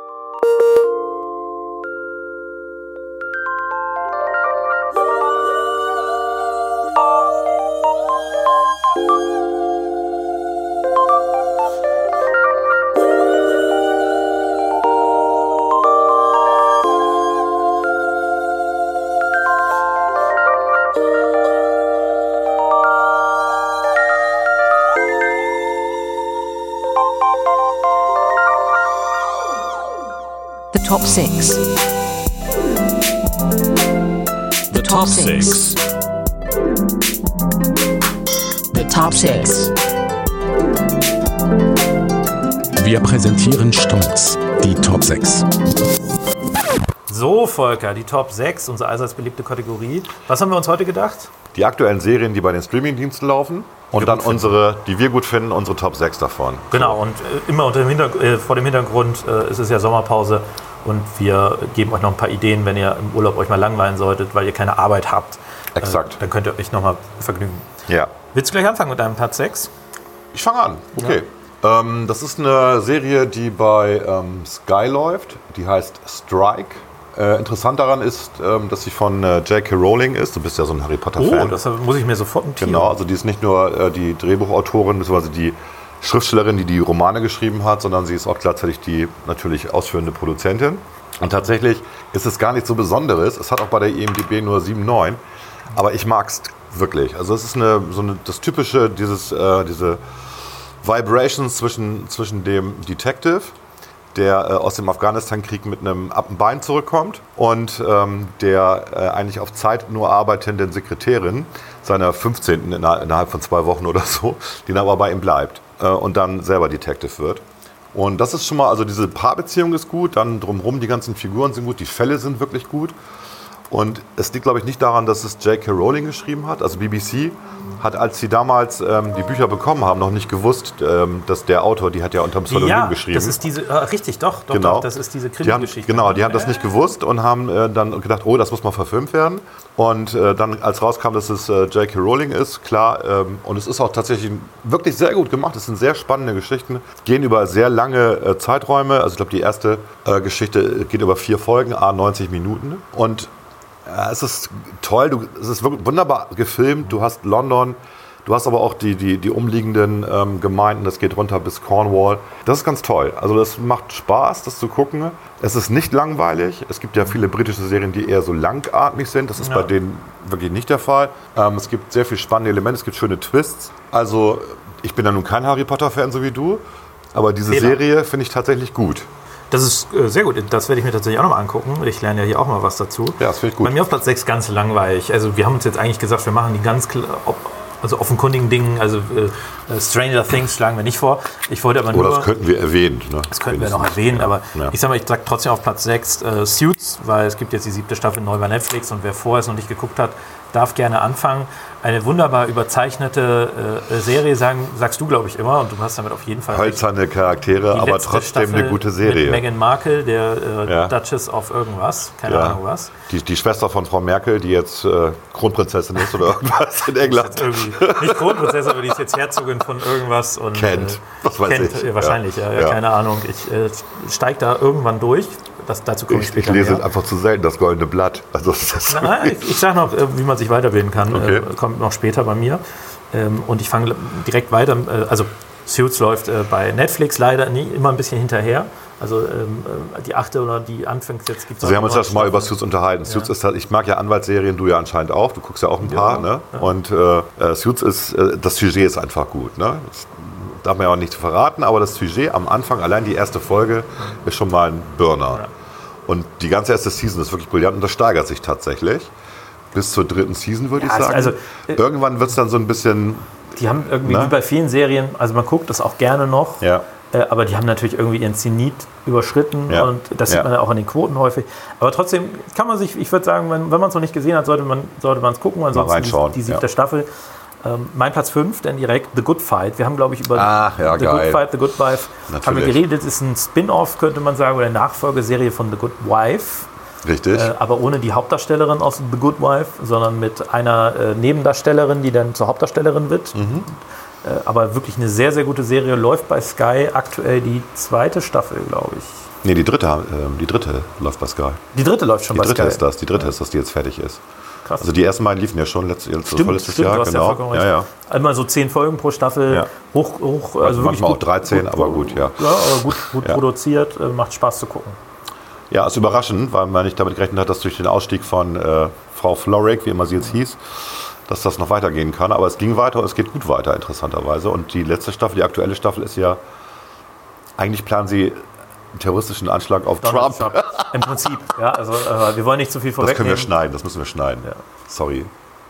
Top six. The top six. The top six. Wir präsentieren stolz die Top 6. So, Volker, die Top 6, unsere allseits beliebte Kategorie. Was haben wir uns heute gedacht? Die aktuellen Serien, die bei den Streamingdiensten laufen. Und dann unsere, die wir gut finden, unsere Top 6 davon. Genau, und äh, immer unter dem äh, vor dem Hintergrund, äh, es ist ja Sommerpause und wir geben euch noch ein paar Ideen, wenn ihr im Urlaub euch mal langweilen solltet, weil ihr keine Arbeit habt. Exakt. Äh, dann könnt ihr euch nochmal vergnügen. Ja. Willst du gleich anfangen mit deinem Platz 6? Ich fange an. Okay. Ähm, das ist eine Serie, die bei ähm, Sky läuft. Die heißt Strike. Äh, interessant daran ist, ähm, dass sie von äh, J.K. Rowling ist. Du bist ja so ein Harry Oh, Potter-Fan. das muss ich mir sofort notieren. Genau, also die ist nicht nur äh, die Drehbuchautorin bzw. die Schriftstellerin, die die Romane geschrieben hat, sondern sie ist auch gleichzeitig die natürlich ausführende Produzentin. Und tatsächlich ist es gar nicht so Besonderes. Es hat auch bei der IMDb nur 7,9. Aber ich mag es wirklich. Also es ist eine, so eine, das typische, dieses, äh, diese Vibrations zwischen, zwischen dem Detective, der äh, aus dem Afghanistan-Krieg mit einem ab dem Bein zurückkommt und ähm, der äh, eigentlich auf Zeit nur arbeitenden Sekretärin seiner 15. inner- innerhalb von zwei Wochen oder so, die dann aber bei ihm bleibt äh, und dann selber Detective wird. Und das ist schon mal, also diese Paarbeziehung ist gut, dann drumherum die ganzen Figuren sind gut, die Fälle sind wirklich gut. Und es liegt, glaube ich, nicht daran, dass es J.K. Rowling geschrieben hat. Also BBC hat, als sie damals ähm, die Bücher bekommen haben, noch nicht gewusst, ähm, dass der Autor, die hat ja unter dem Pseudonym ja, geschrieben. das ist diese, äh, richtig, doch, doch, Genau. doch, das ist diese die Krimi-Geschichte. genau, die haben das nicht gewusst und haben äh, dann gedacht, oh, das muss mal verfilmt werden. Und äh, dann, als rauskam, dass es äh, J.K. Rowling ist, klar, ähm, und es ist auch tatsächlich wirklich sehr gut gemacht. Es sind sehr spannende Geschichten, gehen über sehr lange äh, Zeiträume. Also ich glaube, die erste äh, Geschichte geht über vier Folgen, a 90 Minuten. Und ja, es ist toll, du, es ist wirklich wunderbar gefilmt. Du hast London, du hast aber auch die, die, die umliegenden ähm, Gemeinden, das geht runter bis Cornwall. Das ist ganz toll. Also das macht Spaß, das zu gucken. Es ist nicht langweilig. Es gibt ja viele britische Serien, die eher so langatmig sind. Das ist Ja. bei denen wirklich nicht der Fall. Ähm, es gibt sehr viele spannende Elemente, es gibt schöne Twists. Also ich bin ja nun kein Harry Potter-Fan, so wie du. Aber diese Fehler. Serie finde ich tatsächlich gut. Das ist äh, sehr gut. Das werde ich mir tatsächlich auch nochmal angucken. Ich lerne ja hier auch mal was dazu. Ja, das finde ich gut. Bei mir auf Platz 6 ganz langweilig. Also wir haben uns jetzt eigentlich gesagt, wir machen die ganz also offenkundigen Dingen, also äh, äh, Stranger Things schlagen wir nicht vor. Ich wollte aber Oder nur... das könnten wir erwähnen. Ne? Das könnten wir noch erwähnen, aber Ja. ich sag mal, ich sag trotzdem auf Platz 6 äh, Suits, weil es gibt jetzt die siebte Staffel neu bei Netflix und wer vorher es noch nicht geguckt hat, darf gerne anfangen. Eine wunderbar überzeichnete äh, Serie, sagen, sagst du, glaube ich, immer, und du hast damit auf jeden Fall. Hölzerne Charaktere, aber trotzdem Staffel eine gute Serie. Mit Meghan Markle, der äh, Ja. Duchess of irgendwas, keine Ja. Ahnung was. Die, die Schwester von Frau Merkel, die jetzt äh, Kronprinzessin ist oder irgendwas in England. Nicht Kronprinzessin, aber die ist jetzt Herzogin von irgendwas. Und, Kennt. Äh, Was weiß kennt, ich. äh, Wahrscheinlich, Ja. keine Ahnung. Ich äh, steige da irgendwann durch. Das, dazu komme ich Ich, ich später lese mehr. einfach zu selten das goldene Blatt. Also das Nein, ich, ich sage noch, äh, wie man sich weiterbilden kann. Okay. Äh, kommt noch später bei mir. Ähm, und ich fange direkt weiter. Äh, also Suits läuft bei Netflix leider nie, immer ein bisschen hinterher. Also ähm, äh, die achte oder die Anfangs jetzt gibt es Also wir haben uns ja schon mal über Suits unterhalten. Suits ist halt, ich mag ja Anwaltsserien, du ja anscheinend auch. Du guckst ja auch ein paar. Ne? Und äh, äh, Suits ist, äh, das Sujet ist einfach gut. Ne? Darf man ja auch nicht verraten, aber das Sujet am Anfang, allein die erste Folge, ist schon mal ein Burner. Und die ganze erste Season ist wirklich brillant und das steigert sich tatsächlich. Bis zur dritten Season, würde Ja, ich sagen. also, äh, Irgendwann wird es dann so ein bisschen. Die haben irgendwie, Ne? wie bei vielen Serien, also man guckt das auch gerne noch, Ja. äh, aber die haben natürlich irgendwie ihren Zenit überschritten Ja. und das Ja. sieht man ja auch an den Quoten häufig. Aber trotzdem kann man sich, ich würde sagen, wenn, wenn man es noch nicht gesehen hat, sollte man es gucken. Ansonsten die, die siebte ja. Staffel. Ähm, mein Platz 5, dann direkt The Good Fight. Wir haben, glaube ich, über Ach, ja, The geil. Good Fight, The Good Wife haben wir Natürlich. geredet. Ist ein Spin-off, könnte man sagen, oder Nachfolgeserie von The Good Wife. Richtig. Äh, aber ohne die Hauptdarstellerin aus The Good Wife, sondern mit einer äh, Nebendarstellerin, die dann zur Hauptdarstellerin wird. Mhm. Äh, aber wirklich eine sehr, sehr gute Serie. Läuft bei Sky aktuell die zweite Staffel, glaube ich. nee, die dritte, ähm, die dritte läuft bei Sky. Die dritte läuft schon Die bei dritte Sky. ist das, die dritte ist das, die jetzt fertig ist. Krass. Also die ersten beiden liefen ja schon letztes, letztes Stimmt, vorletztes stimmt, Jahr, du hast ja genau. vollkommen Ja, recht. ja. Einmal so zehn Folgen pro Staffel, Ja. hoch, hoch, also wirklich manchmal auch gut, 13, aber gut, ja. Ja, aber gut, gut Ja. produziert, äh, macht Spaß zu gucken. Ja, ist überraschend, weil man nicht damit gerechnet hat, dass durch den Ausstieg von äh, Frau Florek, wie immer sie jetzt hieß, dass das noch weitergehen kann. Aber es ging weiter und es geht gut weiter, interessanterweise. Und die letzte Staffel, die aktuelle Staffel ist ja, eigentlich planen sie terroristischen Anschlag auf Donald Trump. Trump. Im Prinzip, ja, also äh, wir wollen nicht zu viel Das können wir vorwegnehmen. schneiden, das müssen wir schneiden. Ja. Sorry.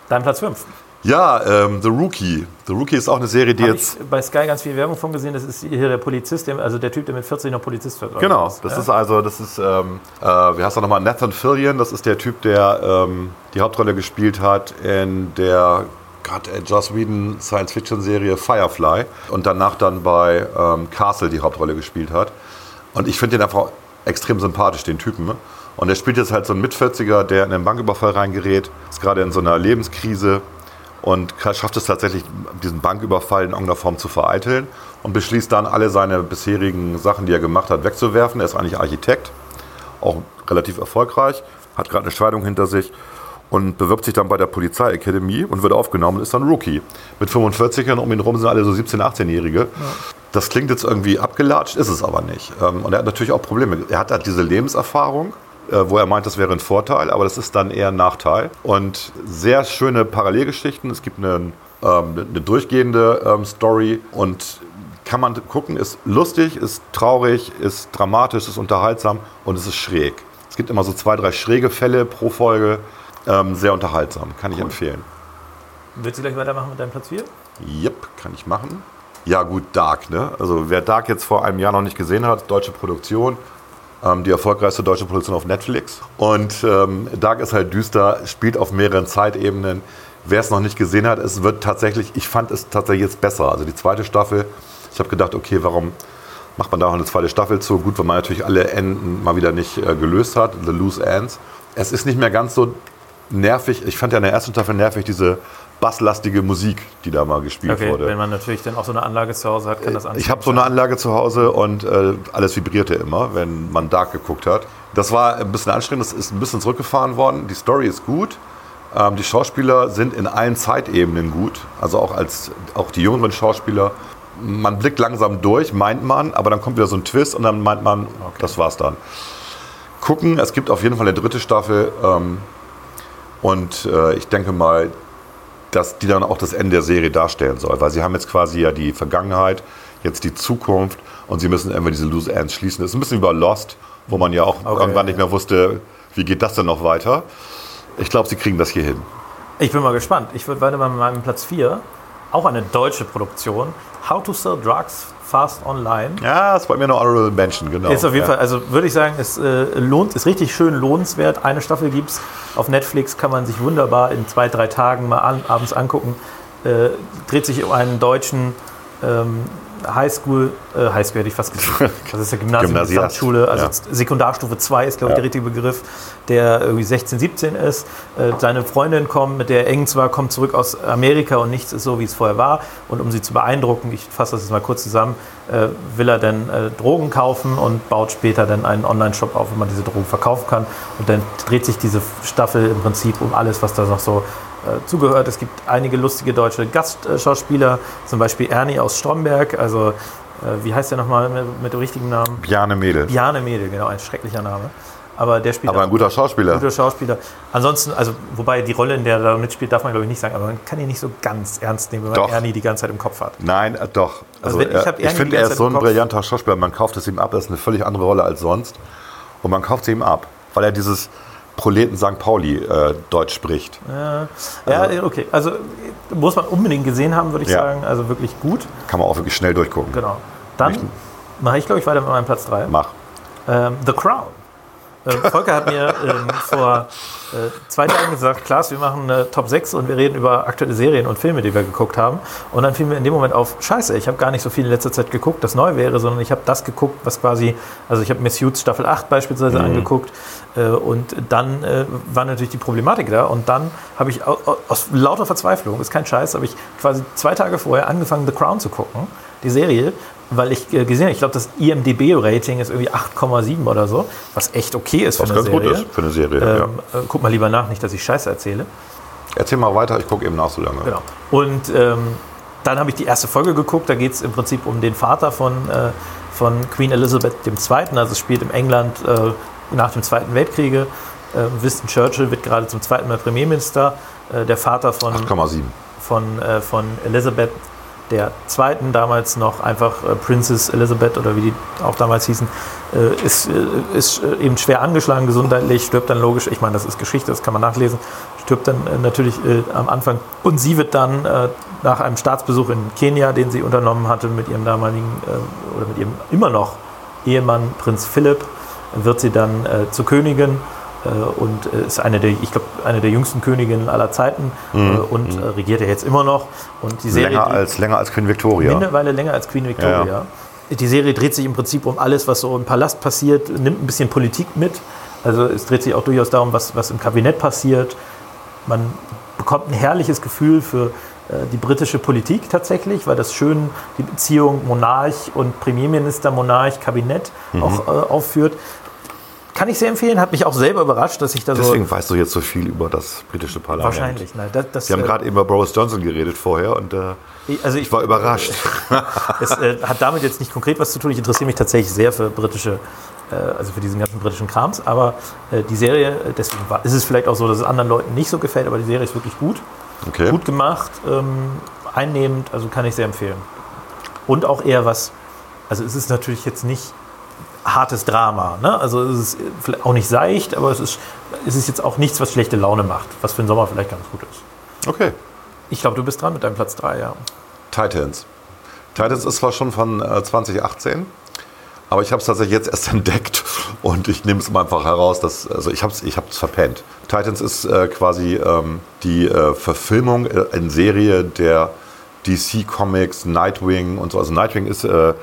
Dein Platz 5. Ja, ähm, The Rookie. The Rookie ist auch eine Serie, die Habe jetzt. ich bei Sky ganz viel Werbung von gesehen. Das ist hier der Polizist, also der Typ, der mit 40 noch Polizist wird. Genau, das ja? ist also, das ist, ähm, äh, wie heißt er nochmal, Nathan Fillion, das ist der Typ, der ähm, die Hauptrolle gespielt hat in der Gott, äh, Joss Whedon Science-Fiction-Serie Firefly und danach dann bei ähm, Castle die Hauptrolle gespielt hat. Und ich finde den einfach extrem sympathisch, den Typen. Und er spielt jetzt halt so einen Mit-40er, der in einen Banküberfall reingerät, ist gerade in so einer Lebenskrise und schafft es tatsächlich, diesen Banküberfall in irgendeiner Form zu vereiteln und beschließt dann, alle seine bisherigen Sachen, die er gemacht hat, wegzuwerfen. Er ist eigentlich Architekt, auch relativ erfolgreich, hat gerade eine Scheidung hinter sich und bewirbt sich dann bei der Polizeiakademie und wird aufgenommen und ist dann Rookie. Mit 45 und um ihn rum sind alle so 17-, 18-Jährige. Das klingt jetzt irgendwie abgelatscht, ist es aber nicht. Ähm, Und er hat natürlich auch Probleme. Er hat halt diese Lebenserfahrung, äh, wo er meint, das wäre ein Vorteil, aber das ist dann eher ein Nachteil. Und sehr schöne Parallelgeschichten. Es gibt eine, ähm, eine durchgehende ähm, Story und kann man gucken, ist lustig, ist traurig, ist dramatisch, ist unterhaltsam und es ist schräg. Es gibt immer so zwei, drei schräge Fälle pro Folge. Sehr unterhaltsam, kann ich empfehlen. Willst du gleich weitermachen mit deinem Platz 4? Yep, kann ich machen. Ja, gut, Dark, ne? Also, wer Dark jetzt vor einem Jahr noch nicht gesehen hat, deutsche Produktion, ähm, die erfolgreichste deutsche Produktion auf Netflix. Und ähm, Dark ist halt düster, spielt auf mehreren Zeitebenen. Wer es noch nicht gesehen hat, es wird tatsächlich, ich fand es tatsächlich jetzt besser. Also, die zweite Staffel, ich habe gedacht, okay, warum macht man da noch eine zweite Staffel zu? Gut, weil man natürlich alle Enden mal wieder nicht äh, gelöst hat, the loose ends. Es ist nicht mehr ganz so nervig. Ich fand ja in der ersten Staffel nervig diese basslastige Musik, die da mal gespielt Okay, wurde. wenn man natürlich dann auch so eine Anlage zu Hause hat, kann das Ich habe so eine Anlage zu Hause und äh, alles vibrierte immer, wenn man Dark geguckt hat. Das war ein bisschen anstrengend, das ist ein bisschen zurückgefahren worden. Die Story ist gut. Ähm, die Schauspieler sind in allen Zeitebenen gut. Also auch als auch die jüngeren Schauspieler. Man blickt langsam durch, meint man, aber dann kommt wieder so ein Twist und dann meint man, das war's dann. Gucken, es gibt auf jeden Fall eine dritte Staffel ähm, und äh, ich denke mal, dass die dann auch das Ende der Serie darstellen soll. Weil sie haben jetzt quasi ja die Vergangenheit, jetzt die Zukunft und sie müssen irgendwie diese Loose Ends schließen. Das ist ein bisschen wie bei Lost, wo man ja auch Okay, irgendwann ja. nicht mehr wusste, wie geht das denn noch weiter. Ich glaube, sie kriegen das hier hin. Ich bin mal gespannt. Ich würde weiter mal mit meinem Platz 4. Auch eine deutsche Produktion. How to Sell Drugs Fast Online. Ja, das wollen wir noch Honorable Mention, genau. Ist auf jeden ja. Fall, also würde ich sagen, es äh, lohnt, ist richtig schön lohnenswert. Eine Staffel gibt es auf Netflix, kann man sich wunderbar in zwei, drei Tagen mal an, abends angucken. Äh, dreht sich um einen deutschen ähm, Highschool, äh, Highschool hätte ich fast gesagt. Das ist der Gymnasium, Gymnasiast, Gesamtschule, also ja. Sekundarstufe 2 ist, glaube ich, Ja. der richtige Begriff, der irgendwie 16, 17 ist. Äh, seine Freundin kommt, mit der er eng zwar, kommt zurück aus Amerika und nichts ist so, wie es vorher war. Und um sie zu beeindrucken, ich fasse das jetzt mal kurz zusammen, äh, will er dann äh, Drogen kaufen und baut später dann einen Online-Shop auf, wo man diese Drogen verkaufen kann. Und dann dreht sich diese Staffel im Prinzip um alles, was da noch so äh, zugehört. Es gibt einige lustige deutsche Gastschauspieler, zum Beispiel Ernie aus Stromberg, also äh, wie heißt der nochmal mit, mit dem richtigen Namen? Bjarne Mädel. Bjarne Mädel, genau, ein schrecklicher Name. Aber der spielt Aber ein guter Schauspieler. guter Schauspieler. Ansonsten, also wobei die Rolle, in der er da mitspielt, darf man glaube ich nicht sagen, aber man kann ihn nicht so ganz ernst nehmen, wenn man Doch. Ernie die ganze Zeit im Kopf hat. Nein, äh, doch. Also Also, ich hab ich, finde, er ist so ein brillanter Schauspieler. Man kauft es ihm ab. Er ist eine völlig andere Rolle als sonst. Und man kauft sie ihm ab, weil er dieses Proleten St. Pauli äh, Deutsch spricht. Ja, okay. Also äh, muss man unbedingt gesehen haben, würde ich Ja. sagen. Also wirklich gut. Kann man auch wirklich schnell durchgucken. Genau. Dann mache ich, glaube ich, weiter mit meinem Platz 3. Mach. Ähm, The Crown. Äh, Volker hat mir ähm, vor äh, zwei Tagen gesagt, Klaas, wir machen eine Top 6 und wir reden über aktuelle Serien und Filme, die wir geguckt haben. Und dann fiel mir in dem Moment auf, scheiße, ich habe gar nicht so viel in letzter Zeit geguckt, das neu wäre, sondern ich habe das geguckt, was quasi, also ich habe Miss Suits Staffel 8 beispielsweise angeguckt äh, und dann äh, war natürlich die Problematik da und dann habe ich au- au- aus lauter Verzweiflung, ist kein Scheiß, habe ich quasi zwei Tage vorher angefangen, The Crown zu gucken, die Serie, weil ich äh, gesehen habe, ich glaube, das IMDB-Rating ist irgendwie 8,7 oder so, was echt okay ist für Was eine ganz Serie. gut ist für eine Serie. Ähm, ja. äh, guck mal lieber nach, nicht, dass ich Scheiße erzähle. Erzähl mal weiter, ich gucke eben nach so lange. Genau. Und ähm, dann habe ich die erste Folge geguckt. Da geht es im Prinzip um den Vater von, äh, von Queen Elizabeth II. Also es spielt im England äh, nach dem Zweiten Weltkrieg. Äh, Winston Churchill wird gerade zum zweiten Mal Premierminister. Äh, der Vater von, 8,7. von, äh, von Elizabeth der Zweiten, damals noch einfach äh, Princess Elizabeth oder wie die auch damals hießen, äh, ist, äh, ist eben schwer angeschlagen gesundheitlich, stirbt dann logisch, ich meine, das ist Geschichte, das kann man nachlesen, stirbt dann natürlich am Anfang. Und sie wird dann nach einem Staatsbesuch in Kenia, den sie unternommen hatte mit ihrem damaligen oder mit ihrem immer noch Ehemann Prinz Philipp, wird sie dann zur Königin und äh, ist eine der, ich glaube, eine der jüngsten Königinnen aller Zeiten äh, und äh, regiert ja jetzt immer noch. Und die Serie Länger als, länger als Queen Victoria. Mittlerweile länger als Queen Victoria. Ja, Die Serie dreht sich im Prinzip um alles, was so im Palast passiert, nimmt ein bisschen Politik mit. Also es dreht sich auch durchaus darum, was, was im Kabinett passiert. Man bekommt ein herrliches Gefühl für äh, die britische Politik tatsächlich, weil das schön die Beziehung Monarch und Premierminister, Monarch, Kabinett Mhm. auch äh, aufführt. Kann ich sehr empfehlen, hat mich auch selber überrascht, dass ich da Deswegen weißt du jetzt so viel über das britische so Parlament. wahrscheinlich. Nein, das, das, Wir haben äh, gerade eben über Boris Johnson geredet vorher und äh, also ich war überrascht. Es äh, hat damit jetzt nicht konkret was zu tun. Ich interessiere mich tatsächlich sehr für britische, äh, also für diesen ganzen britischen Krams. Aber äh, die Serie, äh, deswegen war, ist es vielleicht auch so, dass es anderen Leuten nicht so gefällt, aber die Serie ist wirklich gut. Okay. Gut gemacht, ähm, einnehmend, also kann ich sehr empfehlen. Und auch eher was, also es ist natürlich jetzt nicht hartes Drama. Ne? Also es ist vielleicht auch nicht seicht, aber es ist, es ist jetzt auch nichts, was schlechte Laune macht, was für den Sommer vielleicht ganz gut ist. Okay. Ich glaube, du bist dran mit deinem Platz 3, ja. Titans. Titans ist zwar schon von äh, 2018, aber ich habe es tatsächlich jetzt erst entdeckt und ich nehme es mal einfach heraus, dass also ich habe es ich hab's verpennt. Titans ist äh, quasi ähm, die äh, Verfilmung äh, in Serie der DC Comics, Nightwing und so. Also Nightwing ist äh,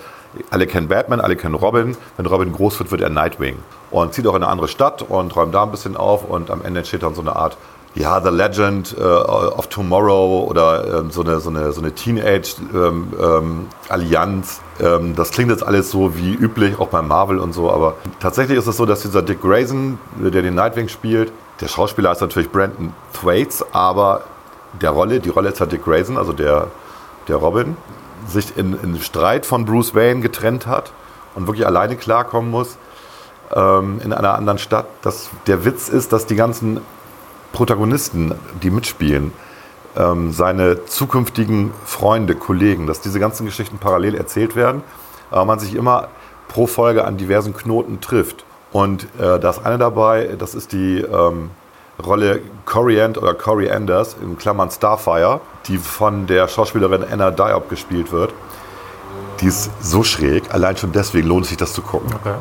alle kennen Batman, alle kennen Robin. Wenn Robin groß wird, wird er Nightwing und zieht auch in eine andere Stadt und räumt da ein bisschen auf und am Ende entsteht dann so eine Art ja, The Legend äh, of Tomorrow oder ähm, so eine, so eine, so eine Teenage-Allianz. Ähm, das klingt jetzt alles so wie üblich, auch bei Marvel und so, aber tatsächlich ist es so, dass dieser Dick Grayson, der den Nightwing spielt, der Schauspieler ist natürlich Brandon Thwaites, aber der Rolle, die Rolle ist halt Dick Grayson, also der, der Robin, sich in, in Streit von Bruce Wayne getrennt hat und wirklich alleine klarkommen muss ähm, in einer anderen Stadt. Das, der Witz ist, dass die ganzen Protagonisten, die mitspielen, ähm, seine zukünftigen Freunde, Kollegen, dass diese ganzen Geschichten parallel erzählt werden, aber man sich immer pro Folge an diversen Knoten trifft. Und äh, das eine dabei, das ist die ähm, Rolle Coriand oder Corey Anders, in Klammern Starfire, die von der Schauspielerin Anna Diop gespielt wird. Die ist so schräg, allein schon deswegen lohnt es sich das zu gucken. Okay.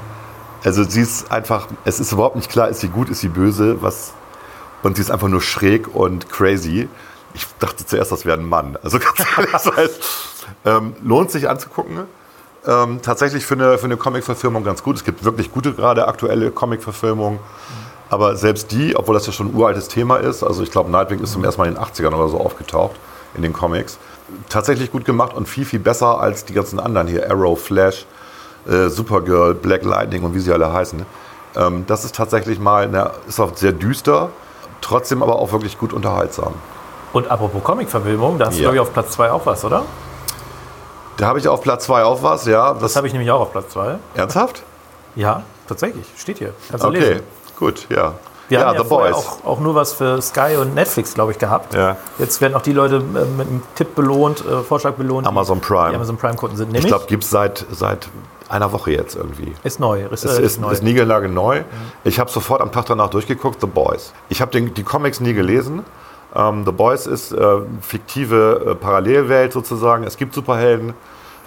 Also sie ist einfach, es ist überhaupt nicht klar, ist sie gut, ist sie böse, was und sie ist einfach nur schräg und crazy. Ich dachte zuerst, das wäre ein Mann. Also ganz ehrlich, das heißt, ähm, lohnt sich anzugucken. Ähm, tatsächlich für eine, für eine Comic-Verfilmung ganz gut. Es gibt wirklich gute, gerade aktuelle Comic-Verfilmungen. Aber selbst die, obwohl das ja schon ein uraltes Thema ist, also ich glaube, Nightwing ist zum ersten Mal in den 80ern oder so aufgetaucht in den Comics, tatsächlich gut gemacht und viel, viel besser als die ganzen anderen hier. Arrow, Flash, äh, Supergirl, Black Lightning und wie sie alle heißen. Ähm, das ist tatsächlich mal, eine, ist auch sehr düster, trotzdem aber auch wirklich gut unterhaltsam. Und apropos Comic-Verfilmung, da hast du, Ja. glaube ich, auf Platz 2 auch was, oder? Da habe ich auf Platz 2 auch was, ja. Das habe ich nämlich auch auf Platz 2. Ernsthaft? Ja, tatsächlich. Steht hier. Kannst du Okay, lesen. Gut, ja. Wir ja, haben ja The Boys. auch, auch nur was für Sky und Netflix, glaube ich, gehabt. Ja. Jetzt werden auch die Leute äh, mit einem Tipp belohnt, äh, Vorschlag belohnt. Amazon Prime. Die Amazon Prime-Kunden sind. Ich Nämlich, glaube, gibt es seit, seit einer Woche jetzt irgendwie. ist neu. Ist, Es äh, ist, neu. ist Niederlage neu. Ich habe sofort am Tag danach durchgeguckt, The Boys. Ich habe die Comics nie gelesen. Ähm, The Boys ist äh, fiktive äh, Parallelwelt sozusagen. Es gibt Superhelden.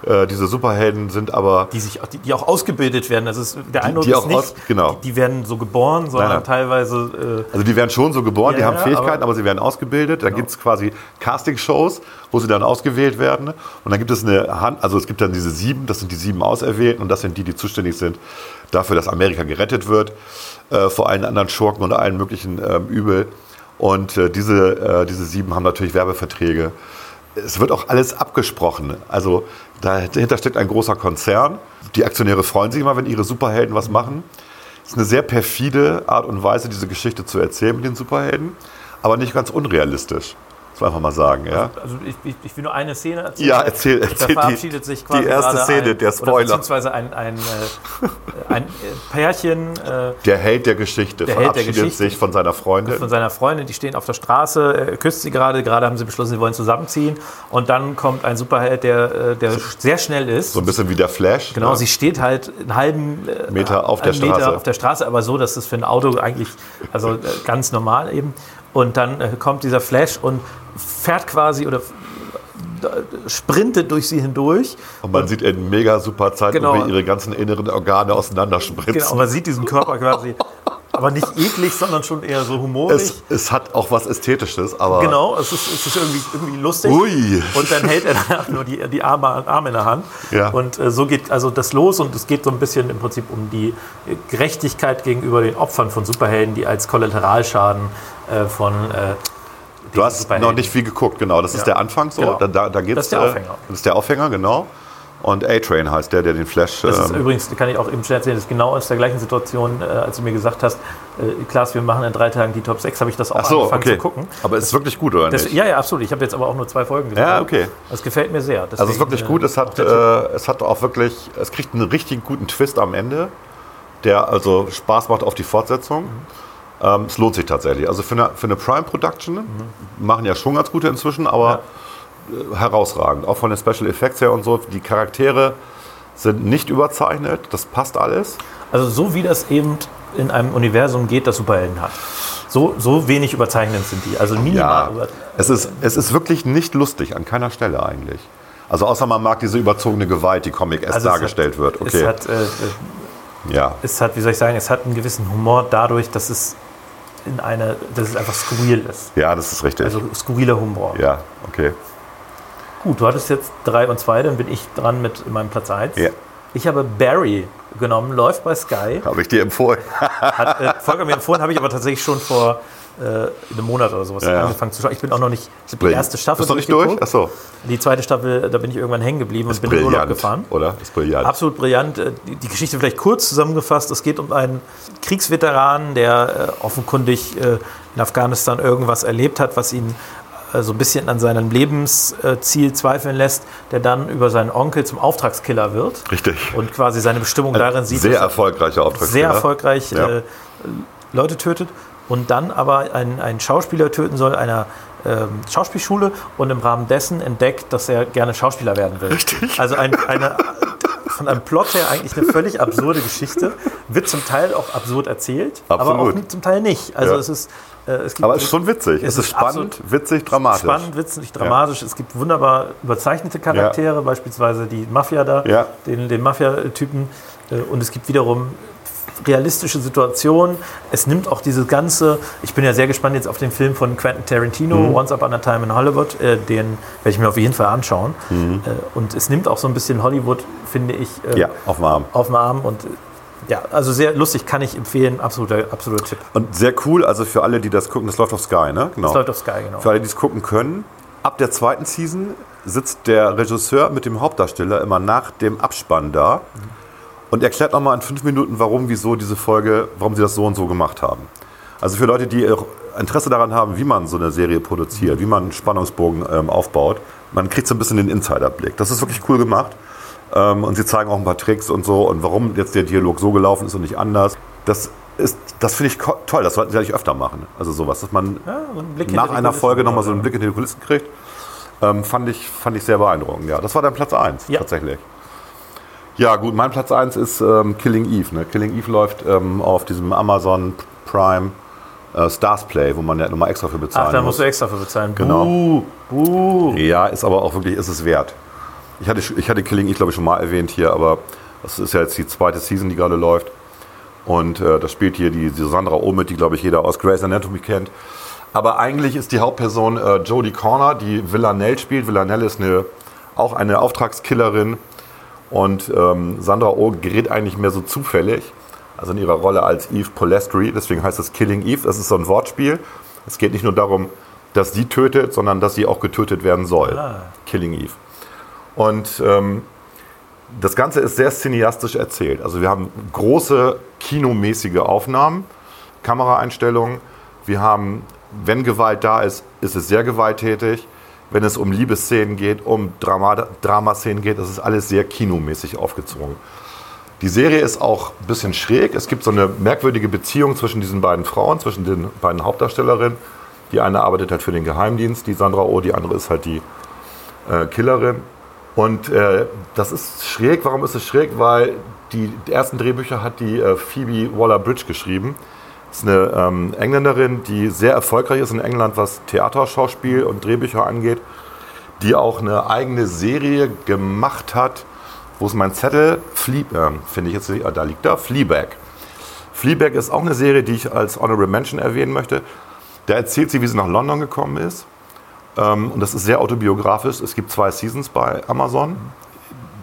Äh, diese Superhelden sind aber die sich auch, die, die auch ausgebildet werden. Also es, der Eindruck die ist auch nicht, aus- genau. die, die werden so geboren, sondern Nein, nein. teilweise Also die werden schon so geboren, die Ja, haben ja, Fähigkeiten, aber- Genau. aber, sie werden ausgebildet. Dann gibt es quasi Casting-Shows, wo sie dann ausgewählt werden. Und dann gibt es eine Hand, also es gibt dann diese sieben, das sind die sieben Auserwählten und das sind die, die zuständig sind dafür, dass Amerika gerettet wird äh, vor allen anderen Schurken und allen möglichen ähm, Übel. Und äh, diese, äh, diese sieben haben natürlich Werbeverträge. Es wird auch alles abgesprochen. Also dahinter steckt ein großer Konzern. Die Aktionäre freuen sich immer, wenn ihre Superhelden was machen. Es ist eine sehr perfide Art und Weise, diese Geschichte zu erzählen mit den Superhelden, aber nicht ganz unrealistisch. Das muss man einfach mal sagen. Ja? Also ich, ich, ich will nur eine Szene erzählen. Ja, erzähl- Da erzähl die- verabschiedet sich quasi die erste gerade Szene, ein, der Spoiler. beziehungsweise ein, ein, äh, ein äh, Pärchen äh, Der Held der Geschichte Der Held der verabschiedet Geschichte. sich von seiner Freundin. von seiner Freundin, die stehen auf der Straße, er küsst sie gerade, gerade haben sie beschlossen, sie wollen zusammenziehen. Und dann kommt ein Superheld, der, äh, der sehr schnell ist. so ein bisschen wie der Flash. Genau, ne? sie steht halt einen halben äh, Meter auf der einen Meter Straße. auf der Straße, aber so, dass es für ein Auto eigentlich also äh, ganz normal eben. Und dann äh, kommt dieser Flash und fährt quasi oder äh, sprintet durch sie hindurch. Und man sieht in mega super Zeit, Genau. wie ihre ganzen inneren Organe auseinanderspritzen. Genau, man sieht diesen Körper quasi, aber nicht eklig, sondern schon eher so humorig. es, es hat auch was Ästhetisches, aber Genau, es ist, es ist irgendwie, irgendwie lustig. Ui. Und dann hält er danach nur die, die Arme, Arme in der Hand. Ja. Und äh, so geht also das los und es geht so ein bisschen im Prinzip um die Gerechtigkeit gegenüber den Opfern von Superhelden, die als Kollateralschaden äh, von. Äh, Du hast noch nicht viel geguckt, genau. Das ist Ja. der Anfang so. Genau. Da, da, da geht's, Das ist der äh, Aufhänger. Das ist der Aufhänger, genau. Und A-Train heißt der, der den Flash. Das ist ähm, übrigens, kann ich auch eben schnell erzählen, das ist genau aus der gleichen Situation, äh, als du mir gesagt hast, äh, Klaas, wir machen in drei Tagen die Top 6, habe ich das auch so, angefangen okay. zu gucken. Aber es ist wirklich gut, oder Das, nicht? ja, ja, absolut. Ich habe jetzt aber auch nur zwei Folgen gesehen. Ja, okay. Das gefällt mir sehr. Also es ist Deswegen, wirklich äh, gut. Es hat, äh, es hat auch wirklich, es kriegt einen richtig guten Twist am Ende, der also Spaß macht auf die Fortsetzung. Ähm, es lohnt sich tatsächlich. Also für eine, für eine Prime-Production machen ja schon ganz gute inzwischen, aber äh, herausragend. Auch von den Special Effects her und so. Die Charaktere sind nicht überzeichnet, das passt alles. Also so wie das eben in einem Universum geht, das Superhelden hat. So, so wenig überzeichnend sind die. Also minimal. Ja, es ist, es ist wirklich nicht lustig, an keiner Stelle eigentlich. Also außer man mag diese überzogene Gewalt, die Comic S also es dargestellt hat, wird. Okay, Es hat, äh, ja. es hat, wie soll ich sagen, es hat einen gewissen Humor dadurch, dass es in eine, dass es einfach skurril ist. ja, das ist richtig. Also skurriler Humor. ja, okay. Gut, du hattest jetzt 3 und 2, dann bin ich dran mit meinem Platz 1. Ja. Ich habe Barry genommen, läuft bei Sky. Habe ich dir empfohlen. Hat äh, Volker mir empfohlen, habe ich aber tatsächlich schon vor äh, einem Monat oder sowas Ja, ja. angefangen zu schauen. Ich bin auch noch nicht, ich habe die erste Staffel Ist noch nicht durch? durchgeguckt. Achso. Die zweite Staffel, da bin ich irgendwann hängen geblieben und bin in Urlaub Brillant, gefahren. oder? Ist brillant. Absolut brillant. Äh, Die die Geschichte vielleicht kurz zusammengefasst. Es geht um einen Kriegsveteran, der äh, offenkundig äh, in Afghanistan irgendwas erlebt hat, was ihn äh, so ein bisschen an seinem Lebensziel zweifeln lässt, der dann über seinen Onkel zum Auftragskiller wird Richtig. und quasi seine Bestimmung darin sieht, Sehr dass er erfolgreicher Auftragskiller. sehr erfolgreich Ja. äh, Leute tötet und dann aber einen, einen Schauspieler töten soll, einer ähm, Schauspielschule und im Rahmen dessen entdeckt, dass er gerne Schauspieler werden will. Also ein, eine, von einem Plot her eigentlich eine völlig absurde Geschichte, wird zum Teil auch absurd erzählt, aber auch Absolut. zum Teil nicht. Also Ja. es ist äh, es gibt Aber es ist schon witzig. Es, ist spannend, absolut witzig, dramatisch. Spannend, witzig, dramatisch. Es gibt wunderbar überzeichnete Charaktere, beispielsweise die Mafia da, Ja. den, den Mafia-Typen. Äh, Und es gibt wiederum realistische Situationen. Es nimmt auch diese ganze, ich bin ja sehr gespannt jetzt auf den Film von Quentin Tarantino, Mhm. Once Upon a Time in Hollywood, äh, den werde ich mir auf jeden Fall anschauen. Mhm. Äh, Und es nimmt auch so ein bisschen Hollywood, finde ich, äh, Ja, auf dem Arm. auf den Arm und äh, ja, also sehr lustig, kann ich empfehlen, absoluter, absoluter Tipp. Und sehr cool, also für alle, die das gucken, das läuft auf Sky, ne? Genau. Das läuft auf Sky, genau. Für alle, die es gucken können, ab der zweiten Season sitzt der Regisseur mit dem Hauptdarsteller immer nach dem Abspann da und erklärt nochmal in fünf Minuten, warum, wieso diese Folge, warum sie das so und so gemacht haben. Also für Leute, die Interesse daran haben, wie man so eine Serie produziert, wie man einen Spannungsbogen ähm, aufbaut, man kriegt so ein bisschen den Insiderblick. Das ist wirklich cool gemacht. Ähm, und sie zeigen auch ein paar Tricks und so und warum jetzt der Dialog so gelaufen ist und nicht anders. Das ist, das finde ich toll. Das sollten sie eigentlich öfter machen. Also sowas, dass man Ja, so nach einer Folge nochmal so einen Blick in die Kulissen kriegt. Ähm, fand, ich, fand ich sehr beeindruckend. Ja, das war dann Platz 1 Ja. tatsächlich. Ja, gut, mein Platz 1 ist ähm, Killing Eve. Ne? Killing Eve läuft ähm, auf diesem Amazon Prime äh, Stars Play, wo man ja nochmal extra für bezahlen Ach, da muss. musst du extra für bezahlen. Genau. Buh, buh. Ja, ist aber auch wirklich, ist es wert. Ich hatte, ich hatte Killing Eve, glaube ich, schon mal erwähnt hier, aber das ist ja jetzt die zweite Season, die gerade läuft. Und äh, das spielt hier die, die Sandra Oh mit, die, glaube ich, jeder aus Grey's Anatomy kennt. Aber eigentlich ist die Hauptperson äh, Jodie Corner, die Villanelle spielt. Villanelle ist eine, auch eine Auftragskillerin. Und ähm, Sandra Oh gerät eigentlich mehr so zufällig, also in ihrer Rolle als Eve Polestri. Deswegen heißt es Killing Eve. Das ist so ein Wortspiel. Es geht nicht nur darum, dass sie tötet, sondern dass sie auch getötet werden soll. Killing Eve. Und ähm, das Ganze ist sehr cineastisch erzählt. Also wir haben große kinomäßige Aufnahmen, Kameraeinstellungen. Wir haben, wenn Gewalt da ist, ist es sehr gewalttätig. Wenn es um Liebesszenen geht, um Drama Dramaszenen geht, das ist alles sehr kinomäßig aufgezogen. Die Serie ist auch ein bisschen schräg. Es gibt so eine merkwürdige Beziehung zwischen diesen beiden Frauen, zwischen den beiden Hauptdarstellerinnen. Die eine arbeitet halt für den Geheimdienst, die Sandra Oh, die andere ist halt die äh, Killerin. Und äh, das ist schräg. Warum ist es schräg? Weil die, die ersten Drehbücher hat die äh, Phoebe Waller-Bridge geschrieben. Ist eine ähm, Engländerin, die sehr erfolgreich ist in England, was Theaterschauspiel und Drehbücher angeht. Die auch eine eigene Serie gemacht hat. Wo ist mein Zettel? Flee, äh, finde ich jetzt nicht. Ah, da liegt da. Fleabag. Fleabag ist auch eine Serie, die ich als Honorable Mention erwähnen möchte. Da erzählt sie, wie sie nach London gekommen ist. Ähm, und das ist sehr autobiografisch. Es gibt zwei Seasons bei Amazon.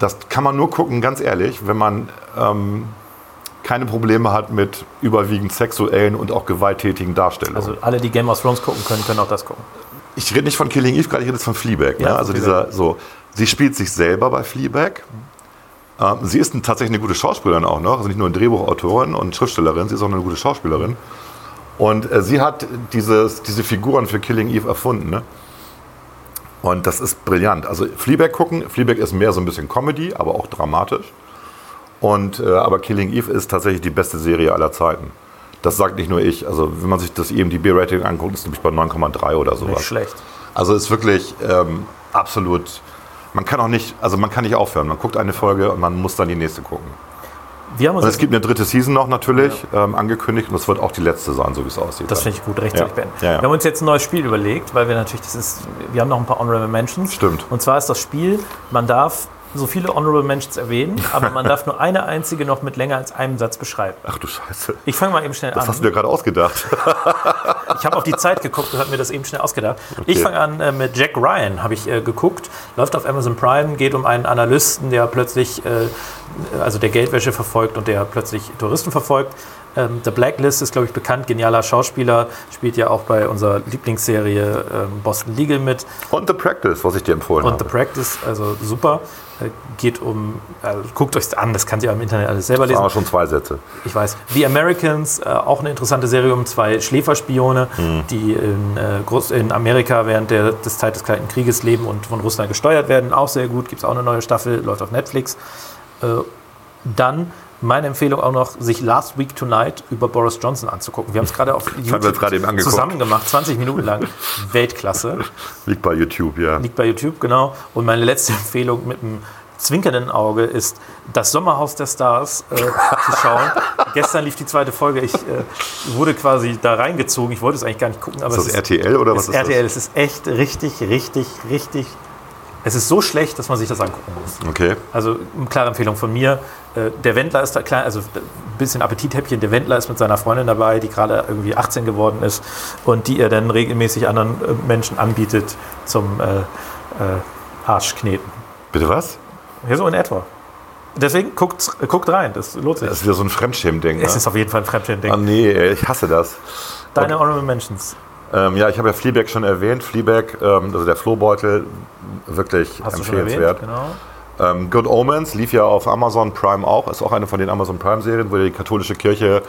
Das kann man nur gucken, ganz ehrlich, wenn man ähm, keine Probleme hat mit überwiegend sexuellen und auch gewalttätigen Darstellungen. Also alle, die Game of Thrones gucken können, können auch das gucken. ich rede nicht von Killing Eve, gerade ich rede jetzt von Fleabag. Ja, ne? Also dieser, so, sie spielt sich selber bei Fleabag. Ähm, sie ist ein, tatsächlich eine gute Schauspielerin auch noch. Also nicht nur eine Drehbuchautorin und Schriftstellerin, sie ist auch eine gute Schauspielerin. Und äh, sie hat dieses, diese Figuren für Killing Eve erfunden. Ne? Und das ist brillant. Also Fleabag gucken. Fleabag ist mehr so ein bisschen Comedy, aber auch dramatisch. Und, äh, aber Killing Eve ist tatsächlich die beste Serie aller Zeiten. Das sagt nicht nur ich. Also wenn man sich das IMDb-Rating anguckt, ist es nämlich bei 9,3 oder sowas. Nicht schlecht. Also ist wirklich ähm, absolut. Man kann auch nicht, also man kann nicht aufhören. Man guckt eine Folge und man muss dann die nächste gucken. Und es gibt eine dritte Season noch natürlich ähm, angekündigt und das wird auch die letzte sein, so wie es aussieht. Das finde ich gut, rechtzeitig Ja. beenden. Ja, ja. Wir haben uns jetzt ein neues Spiel überlegt, weil wir natürlich, das ist, wir haben noch ein paar Honorable Mentions. Stimmt. Und zwar ist das Spiel, man darf so viele Honorable Mentions erwähnen, aber man darf nur eine einzige noch mit länger als einem Satz beschreiben. Ach du Scheiße. Ich fange mal eben schnell Das an. hast du dir gerade ausgedacht. Ich habe auf die Zeit geguckt und habe mir das eben schnell ausgedacht. Ich fange an äh, mit Jack Ryan, habe ich äh, geguckt. Läuft auf Amazon Prime, geht um einen Analysten, der plötzlich, äh, also der Geldwäsche verfolgt und der plötzlich Touristen verfolgt. Ähm, The Blacklist ist, glaube ich, bekannt, genialer Schauspieler, spielt ja auch bei unserer Lieblingsserie ähm, Boston Legal mit. Und The Practice, was ich dir empfohlen Und habe. The Practice, also super. Äh, geht um, also guckt euch an, das kann ihr im Internet alles selber Das lesen. waren schon zwei Sätze. Ich weiß. The Americans, äh, auch eine interessante Serie um zwei Schläferspione, Mhm. die in, äh, Groß in Amerika während der des Zeit des Kalten Krieges leben und von Russland gesteuert werden. Auch sehr gut. Gibt es auch eine neue Staffel, läuft auf Netflix. Äh, dann meine Empfehlung auch noch, sich Last Week Tonight über Boris Johnson anzugucken. Wir haben es gerade auf angeguckt. zusammen gemacht, 20 Minuten lang. Weltklasse. Liegt bei YouTube, ja. Liegt bei YouTube, genau. Und meine letzte Empfehlung mit einem zwinkernden Auge ist, das Sommerhaus der Stars äh, zu schauen. Gestern lief die zweite Folge. Ich äh, wurde quasi da reingezogen. Ich wollte es eigentlich gar nicht gucken. Aber Ist das RTL oder was ist ist das? RTL. Es ist echt richtig, richtig, richtig. Es ist so schlecht, dass man sich das angucken muss. Okay. Also eine klare Empfehlung von mir. Äh, Der Wendler ist da klar, also ein bisschen Appetithäppchen. Der Wendler ist mit seiner Freundin dabei, die gerade irgendwie 18 geworden ist und die er dann regelmäßig anderen äh, Menschen anbietet zum äh, äh, Arschkneten. Bitte was? Ja, so in etwa. Deswegen guckt, äh, guckt rein, das lohnt sich. Das ist wieder so ein Fremdschämen-Ding. Ne? es ist auf jeden Fall ein Fremdschämen-Ding. Ah, nee, ey, ich hasse das. Deine Honorable Mentions. Ähm, ja, ich habe ja Fleabag schon erwähnt. Fleabag, ähm, also der Flohbeutel, wirklich Hast du schon erwähnt? empfehlenswert. Genau. Ähm, Good Omens lief ja auf Amazon Prime auch. Ist auch eine von den Amazon Prime-Serien, wo die katholische Kirche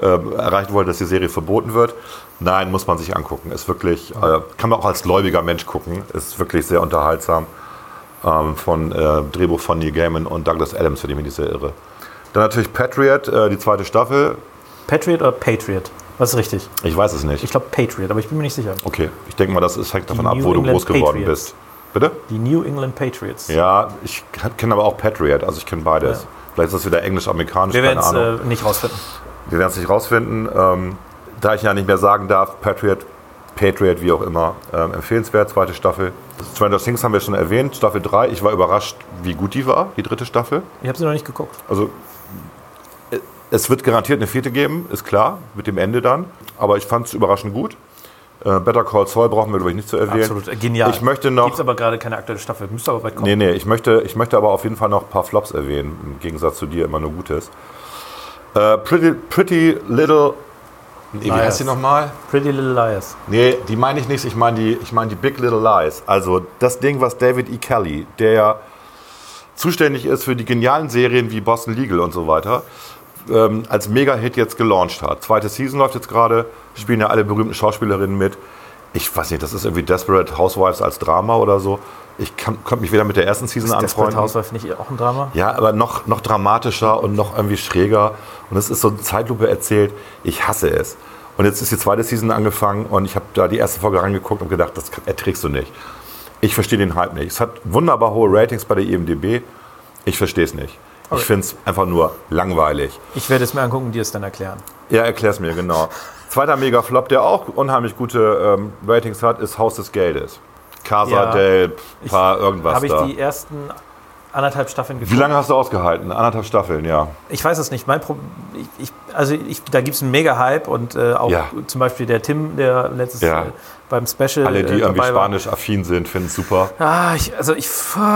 ähm, erreichen wollte, dass die Serie verboten wird. Nein, muss man sich angucken. Ist wirklich, äh, kann man auch als gläubiger Mensch gucken. Ist wirklich sehr unterhaltsam. Ähm, von äh, Drehbuch von Neil Gaiman und Douglas Adams, für den bin ich sehr irre. Dann natürlich Patriot, äh, die zweite Staffel. Patriot oder Patriot? Was ist richtig? Ich weiß es nicht. Ich glaube Patriot, aber ich bin mir nicht sicher. Okay, ich denke mal, das ist, hängt davon ab, New wo du England groß geworden Patriots. bist. Bitte? Die New England Patriots. Ja, ich kenne aber auch Patriot, also ich kenne beides. Ja. Vielleicht ist das wieder englisch-amerikanisch, Wir werden keine es Ahnung. äh, nicht rausfinden. Wir werden es nicht rausfinden. Ähm, da ich ja nicht mehr sagen darf, Patriot, Patriot, wie auch immer. Ähm, empfehlenswert, zweite Staffel. Stranger Things haben wir schon erwähnt, Staffel 3. Ich war überrascht, wie gut die war, die dritte Staffel. Ich habe sie noch nicht geguckt. Also äh, es wird garantiert eine vierte geben, ist klar, mit dem Ende dann. Aber ich fand es überraschend gut. Äh, Better Call Saul brauchen wir, glaube ich, nicht zu erwähnen. Absolut äh, genial. Ich möchte noch. Gibt aber gerade keine aktuelle Staffel. Müsste aber bald kommen. Nee, nee, ich möchte, ich möchte aber auf jeden Fall noch ein paar Flops erwähnen, im Gegensatz zu dir immer nur Gutes. Äh, Pretty, Pretty Little. Nee, wie Liars. heißt die nochmal? Pretty Little Liars. Nee, die meine ich nicht, ich meine die, ich meine die Big Little Lies. Also das Ding, was David E. Kelly, der ja zuständig ist für die genialen Serien wie Boston Legal und so weiter, ähm, als Mega-Hit jetzt gelauncht hat. Zweite Season läuft jetzt gerade, spielen ja alle berühmten Schauspielerinnen mit. Ich weiß nicht, das ist irgendwie Desperate Housewives als Drama oder so. Ich konnte mich weder mit der ersten Season Ist Desperate anfreunden. Housewife nicht auch ein Drama? Ja, aber noch, noch dramatischer und noch irgendwie schräger. Und es ist so eine Zeitlupe erzählt. Ich hasse es. Und jetzt ist die zweite Season angefangen und ich habe da die erste Folge reingeguckt und gedacht, das erträgst du nicht. Ich verstehe den Hype nicht. Es hat wunderbar hohe Ratings bei der IMDb. Ich verstehe es nicht. Ich Okay. finde es einfach nur langweilig. Ich werde es mir angucken und dir es dann erklären. Ja, erklär's mir, genau. Zweiter Mega-Flop, der auch unheimlich gute ähm, Ratings hat, ist Haus des Geldes. Casa Ja. del Paar irgendwas Habe ich da. die ersten anderthalb Staffeln geguckt? Wie lange hast du ausgehalten? Anderthalb Staffeln, ja. Ich weiß es nicht. Mein Pro ich, ich, also ich, da gibt es einen Mega-Hype und äh, auch Ja. zum Beispiel der Tim, der letztes Ja. äh, beim Special Alle, die äh, irgendwie dabei war. spanisch affin sind, finden es super. Ah, ich, also ich,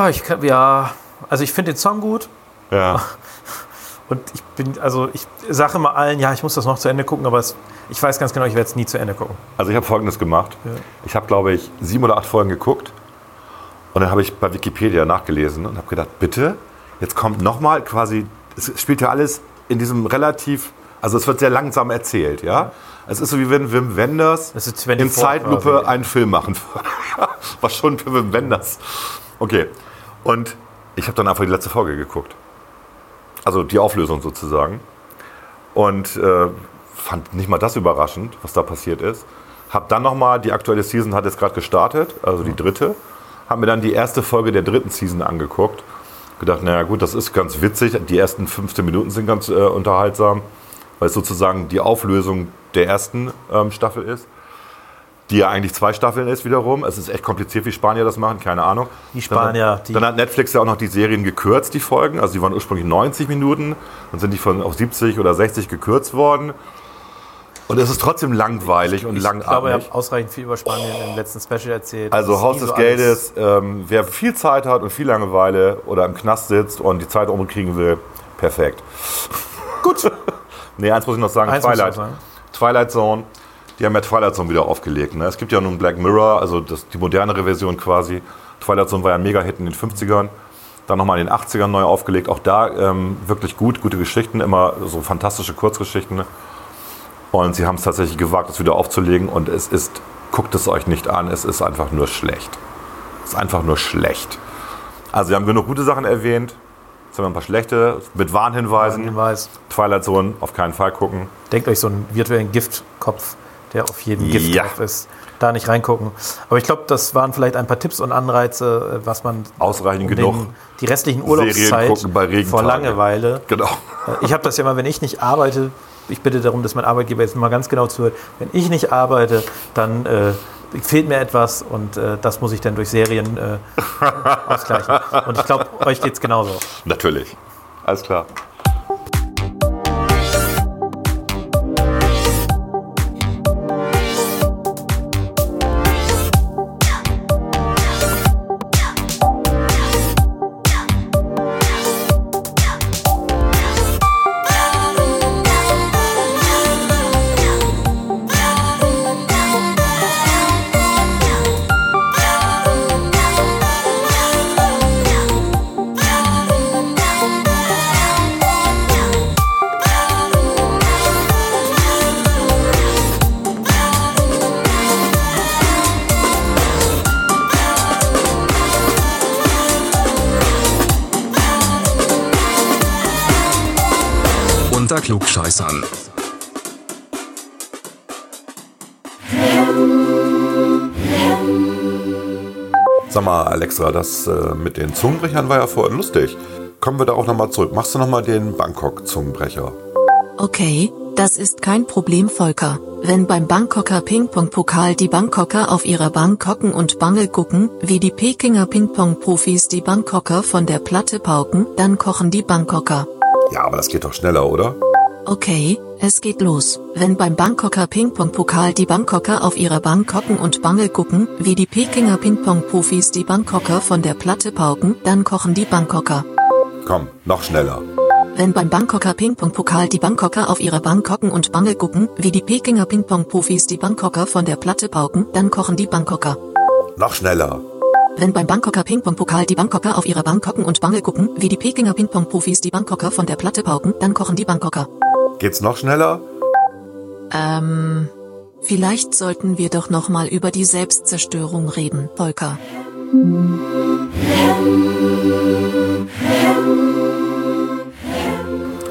ich ja, also ich finde den Song gut Ja. und ich bin, also ich sage immer allen, ja, ich muss das noch zu Ende gucken, aber es, ich weiß ganz genau, ich werde es nie zu Ende gucken. Also ich habe Folgendes gemacht. Ich habe, glaube ich, sieben oder acht Folgen geguckt und dann habe ich bei Wikipedia nachgelesen und habe gedacht, bitte, jetzt kommt nochmal quasi, es spielt ja alles in diesem relativ, also es wird sehr langsam erzählt, ja. Es ist so wie wenn Wim Wenders in 24 Zeitlupe quasi. einen Film machen würde. Was schon für Wim Wenders. Okay. Und ich habe dann einfach die letzte Folge geguckt. Also die Auflösung sozusagen. Und äh, fand nicht mal das überraschend, was da passiert ist. Hab dann nochmal, die aktuelle Season hat jetzt gerade gestartet, also die dritte. Hab mir dann die erste Folge der dritten Season angeguckt. Gedacht, naja gut, das ist ganz witzig. Die ersten 15 Minuten sind ganz äh, unterhaltsam, weil es sozusagen die Auflösung der ersten ähm, Staffel ist. Die ja eigentlich zwei Staffeln ist wiederum. Es ist echt kompliziert, wie Spanier das machen, keine Ahnung. Die Spanier, Dann, die- dann hat Netflix ja auch noch die Serien gekürzt, die Folgen. Also die waren ursprünglich 90 Minuten, dann sind die von auf 70 oder 60 gekürzt worden. Und es ist trotzdem langweilig und Ich glaube, ihr langatmig. habt ausreichend viel über Spanien im letzten Special erzählt. Also Haus des so Geldes, ähm, wer viel Zeit hat und viel Langeweile oder im Knast sitzt und die Zeit umkriegen will, perfekt. Gut. nee, eins muss ich noch sagen, Eins Twilight. noch sagen. Twilight Zone, die haben ja Twilight Zone wieder aufgelegt. Ne? Es gibt ja nun Black Mirror, also das, die modernere Version quasi. Twilight Zone war ja ein Mega-Hit in den 50ern. Dann nochmal in den 80ern neu aufgelegt. Auch da ähm, wirklich gut, gute Geschichten, immer so fantastische Kurzgeschichten. Und sie haben es tatsächlich gewagt, es wieder aufzulegen. Und es ist, guckt es euch nicht an, es ist einfach nur schlecht. Es ist einfach nur schlecht. Also wir haben genug gute Sachen erwähnt. Jetzt haben wir ein paar schlechte, mit Warnhinweisen. Hinweis. Twilight Zone auf keinen Fall gucken. Denkt euch so einen virtuellen Giftkopf, der auf jedem Gift Ja. drauf ist. Da nicht reingucken. Aber ich glaube, das waren vielleicht ein paar Tipps und Anreize, äh, was man Ausreichend um genug. den, die restlichen Urlaubszeit vor Langeweile. Genau. Äh, Ich habe das ja immer, wenn ich nicht arbeite, ich bitte darum, dass mein Arbeitgeber jetzt mal ganz genau zuhört. Wenn ich nicht arbeite, dann äh, fehlt mir etwas und äh, das muss ich dann durch Serien äh, ausgleichen. Und ich glaube, euch geht es genauso. Natürlich. Alles klar. Klugscheißern. Sag mal, Alexa, das äh, mit den Zungenbrechern war ja vorhin lustig. Kommen wir da auch nochmal zurück. Machst du nochmal den Bangkok-Zungenbrecher? Okay, das ist kein Problem, Volker. Wenn beim Bangkoker Ping-Pong-Pokal die Bangkoker auf ihrer Bank hocken und Bangel gucken, wie die Pekinger Ping-Pong-Profis die Bangkoker von der Platte pauken, dann kochen die Bangkoker. Ja, aber das geht doch schneller, oder? Okay, es geht los. Wenn beim Bangkoker Ping-Pong-Pokal die Bangkoker auf ihrer Bank hocken und Bangel gucken, wie die Pekinger Ping-Pong-Profis die Bangkoker von der Platte pauken, dann kochen die Bangkoker. Komm, noch schneller. Wenn beim Bangkoker Ping-Pong-Pokal die Bangkoker auf ihrer Bank hocken und Bangel gucken, wie die Pekinger Ping-Pong-Profis die Bangkoker von der Platte pauken, dann kochen die Bangkoker. Noch schneller. Wenn beim Bangkoker Ping-Pong-Pokal die Bangkoker auf ihrer Bank hocken und Bangel gucken, wie die Pekinger Ping-Pong-Profis die Bangkoker von der Platte pauken, dann kochen die Bangkoker. Geht's noch schneller? Ähm, vielleicht sollten wir doch noch mal über die Selbstzerstörung reden, Volker.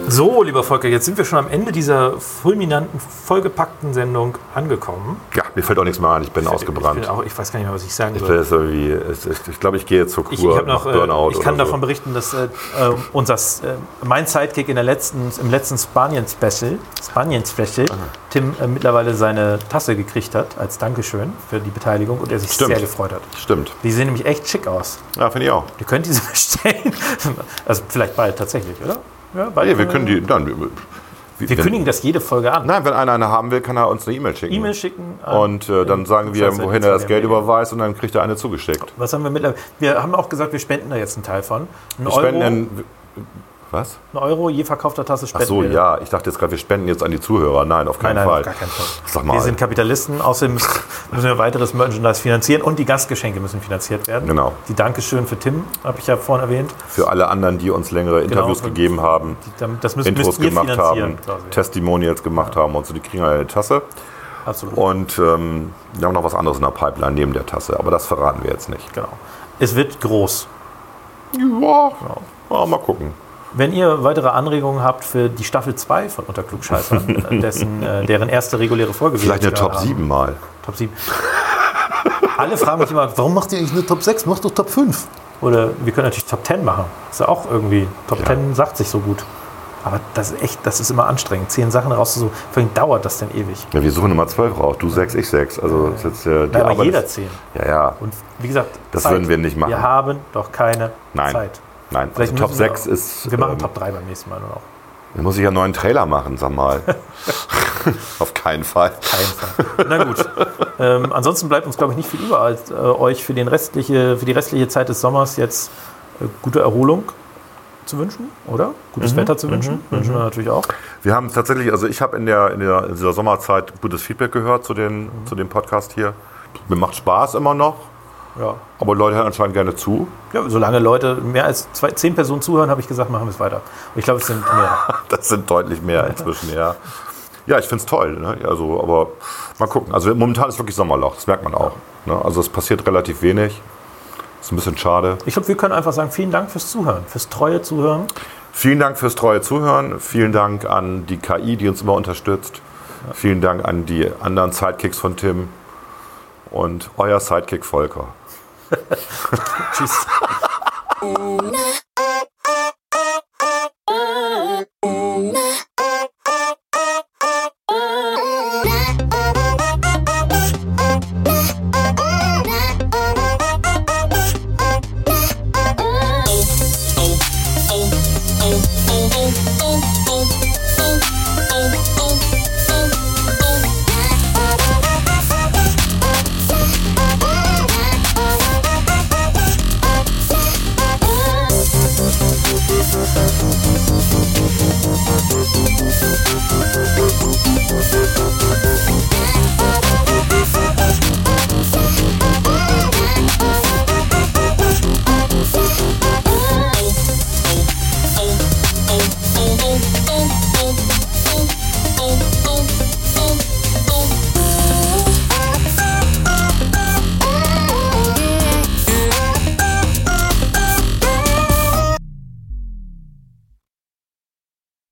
So, lieber Volker, jetzt sind wir schon am Ende dieser fulminanten, vollgepackten Sendung angekommen. Ja, mir fällt auch nichts mehr ein. Ich bin Ich, ausgebrannt. bin auch, ich weiß gar nicht mehr, was ich sagen Ich, soll. irgendwie, es- ich, ich glaube, ich gehe jetzt zur Kur. Ich, ich, noch, nach Burnout äh, ich kann davon so. berichten, dass äh, äh, unser, äh, mein Sidekick in der letzten, im letzten Spanien-Special, Spanien-Special, Tim äh, mittlerweile seine Tasse gekriegt hat, als Dankeschön für die Beteiligung und er sich Stimmt. sehr gefreut hat. Stimmt. Die sehen nämlich echt schick aus. Ja, finde ich auch. Ihr könnt diese bestellen. Also vielleicht bald tatsächlich, oder? Ja, bald, Nee, wir äh, können die dann. Wir wenn, kündigen das jede Folge an. Nein, wenn einer eine haben will, kann er uns eine E-Mail schicken. E-Mail schicken. an- Und äh, dann sagen wir, wohin er das Geld überweist und dann kriegt er eine zugeschickt. Was haben wir mittlerweile? Wir haben auch gesagt, wir spenden da jetzt einen Teil von. Ein Wir Euro, spenden in, was? ein Euro je verkaufter Tasse Ach spenden so, wir. ja. Ich dachte jetzt gerade, wir spenden jetzt an die Zuhörer. Nein, auf Nein, keinen nein, Fall. auf gar keinen Fall. Sag mal. Wir sind Kapitalisten, außerdem müssen müssen wir weiteres Merchandise finanzieren und die Gastgeschenke müssen finanziert werden. Genau. Die Dankeschön für Tim, habe ich ja vorhin erwähnt. Für alle anderen, die uns längere Interviews für- gegeben haben, Die, das müsst, Intros gemacht haben. Testimonials gemacht haben und so, die kriegen eine Tasse. Absolut. Und ähm, wir haben noch was anderes in der Pipeline neben der Tasse, aber das verraten wir jetzt nicht. Genau. Es wird groß. Ja, ja, mal gucken. Wenn ihr weitere Anregungen habt für die Staffel 2 von Unter Klugscheißern, äh, dessen, äh, deren erste reguläre Folge wir Vielleicht eine Top gerade haben. 7 mal. Top 7. Alle fragen mich immer, warum macht ihr eigentlich eine Top 6? Macht doch Top 5. Oder wir können natürlich Top 10 machen. Ist ja auch irgendwie, Top 10 sagt sich so gut. Aber das ist echt, das ist immer anstrengend. Zehn Sachen rauszusuchen, vor allem dauert das denn ewig. Ja, wir suchen Nummer 12 raus. Du 6, ich 6. Also ist jetzt äh, die Ja, aber Arbeit jeder zehn. Ja, ja. Und wie gesagt, Das würden wir nicht machen. Wir haben doch keine Nein. Zeit. Nein, Vielleicht also Top müssen wir 6 auch- ist. Wir machen ähm, Top 3 beim nächsten Mal nur noch. Da muss ich ja einen neuen Trailer machen, sag mal. Auf keinen Fall. Keinen Fall. Na gut. ähm, ansonsten bleibt uns, glaube ich, nicht viel über, als äh, euch für, den restliche, für die restliche Zeit des Sommers jetzt äh, gute Erholung zu wünschen, oder? Gutes Mhm. Wetter zu wünschen. Wünschen wir natürlich auch. Wir haben tatsächlich, also ich habe in, der, in, der, in dieser Sommerzeit gutes Feedback gehört zu, den, zu dem Podcast hier. Mir macht Spaß immer noch, Ja. aber Leute hören anscheinend gerne zu. ja, solange Leute mehr als zwei, zehn Personen zuhören, habe ich gesagt, machen wir es weiter. Und ich glaube, es sind mehr. Das sind deutlich mehr inzwischen, ja. Ja, ich finde es toll. Ne? Also, aber mal gucken. Also momentan ist wirklich Sommerloch, das merkt man auch. Ne? Also es passiert relativ wenig. Ist ein bisschen schade. Ich glaube, wir können einfach sagen, vielen Dank fürs Zuhören, fürs treue Zuhören. Vielen Dank fürs treue Zuhören. Vielen Dank an die KI, die uns immer unterstützt. Vielen Dank an die anderen Sidekicks von Tim. Und euer Sidekick Volker. Tschüss. Äh.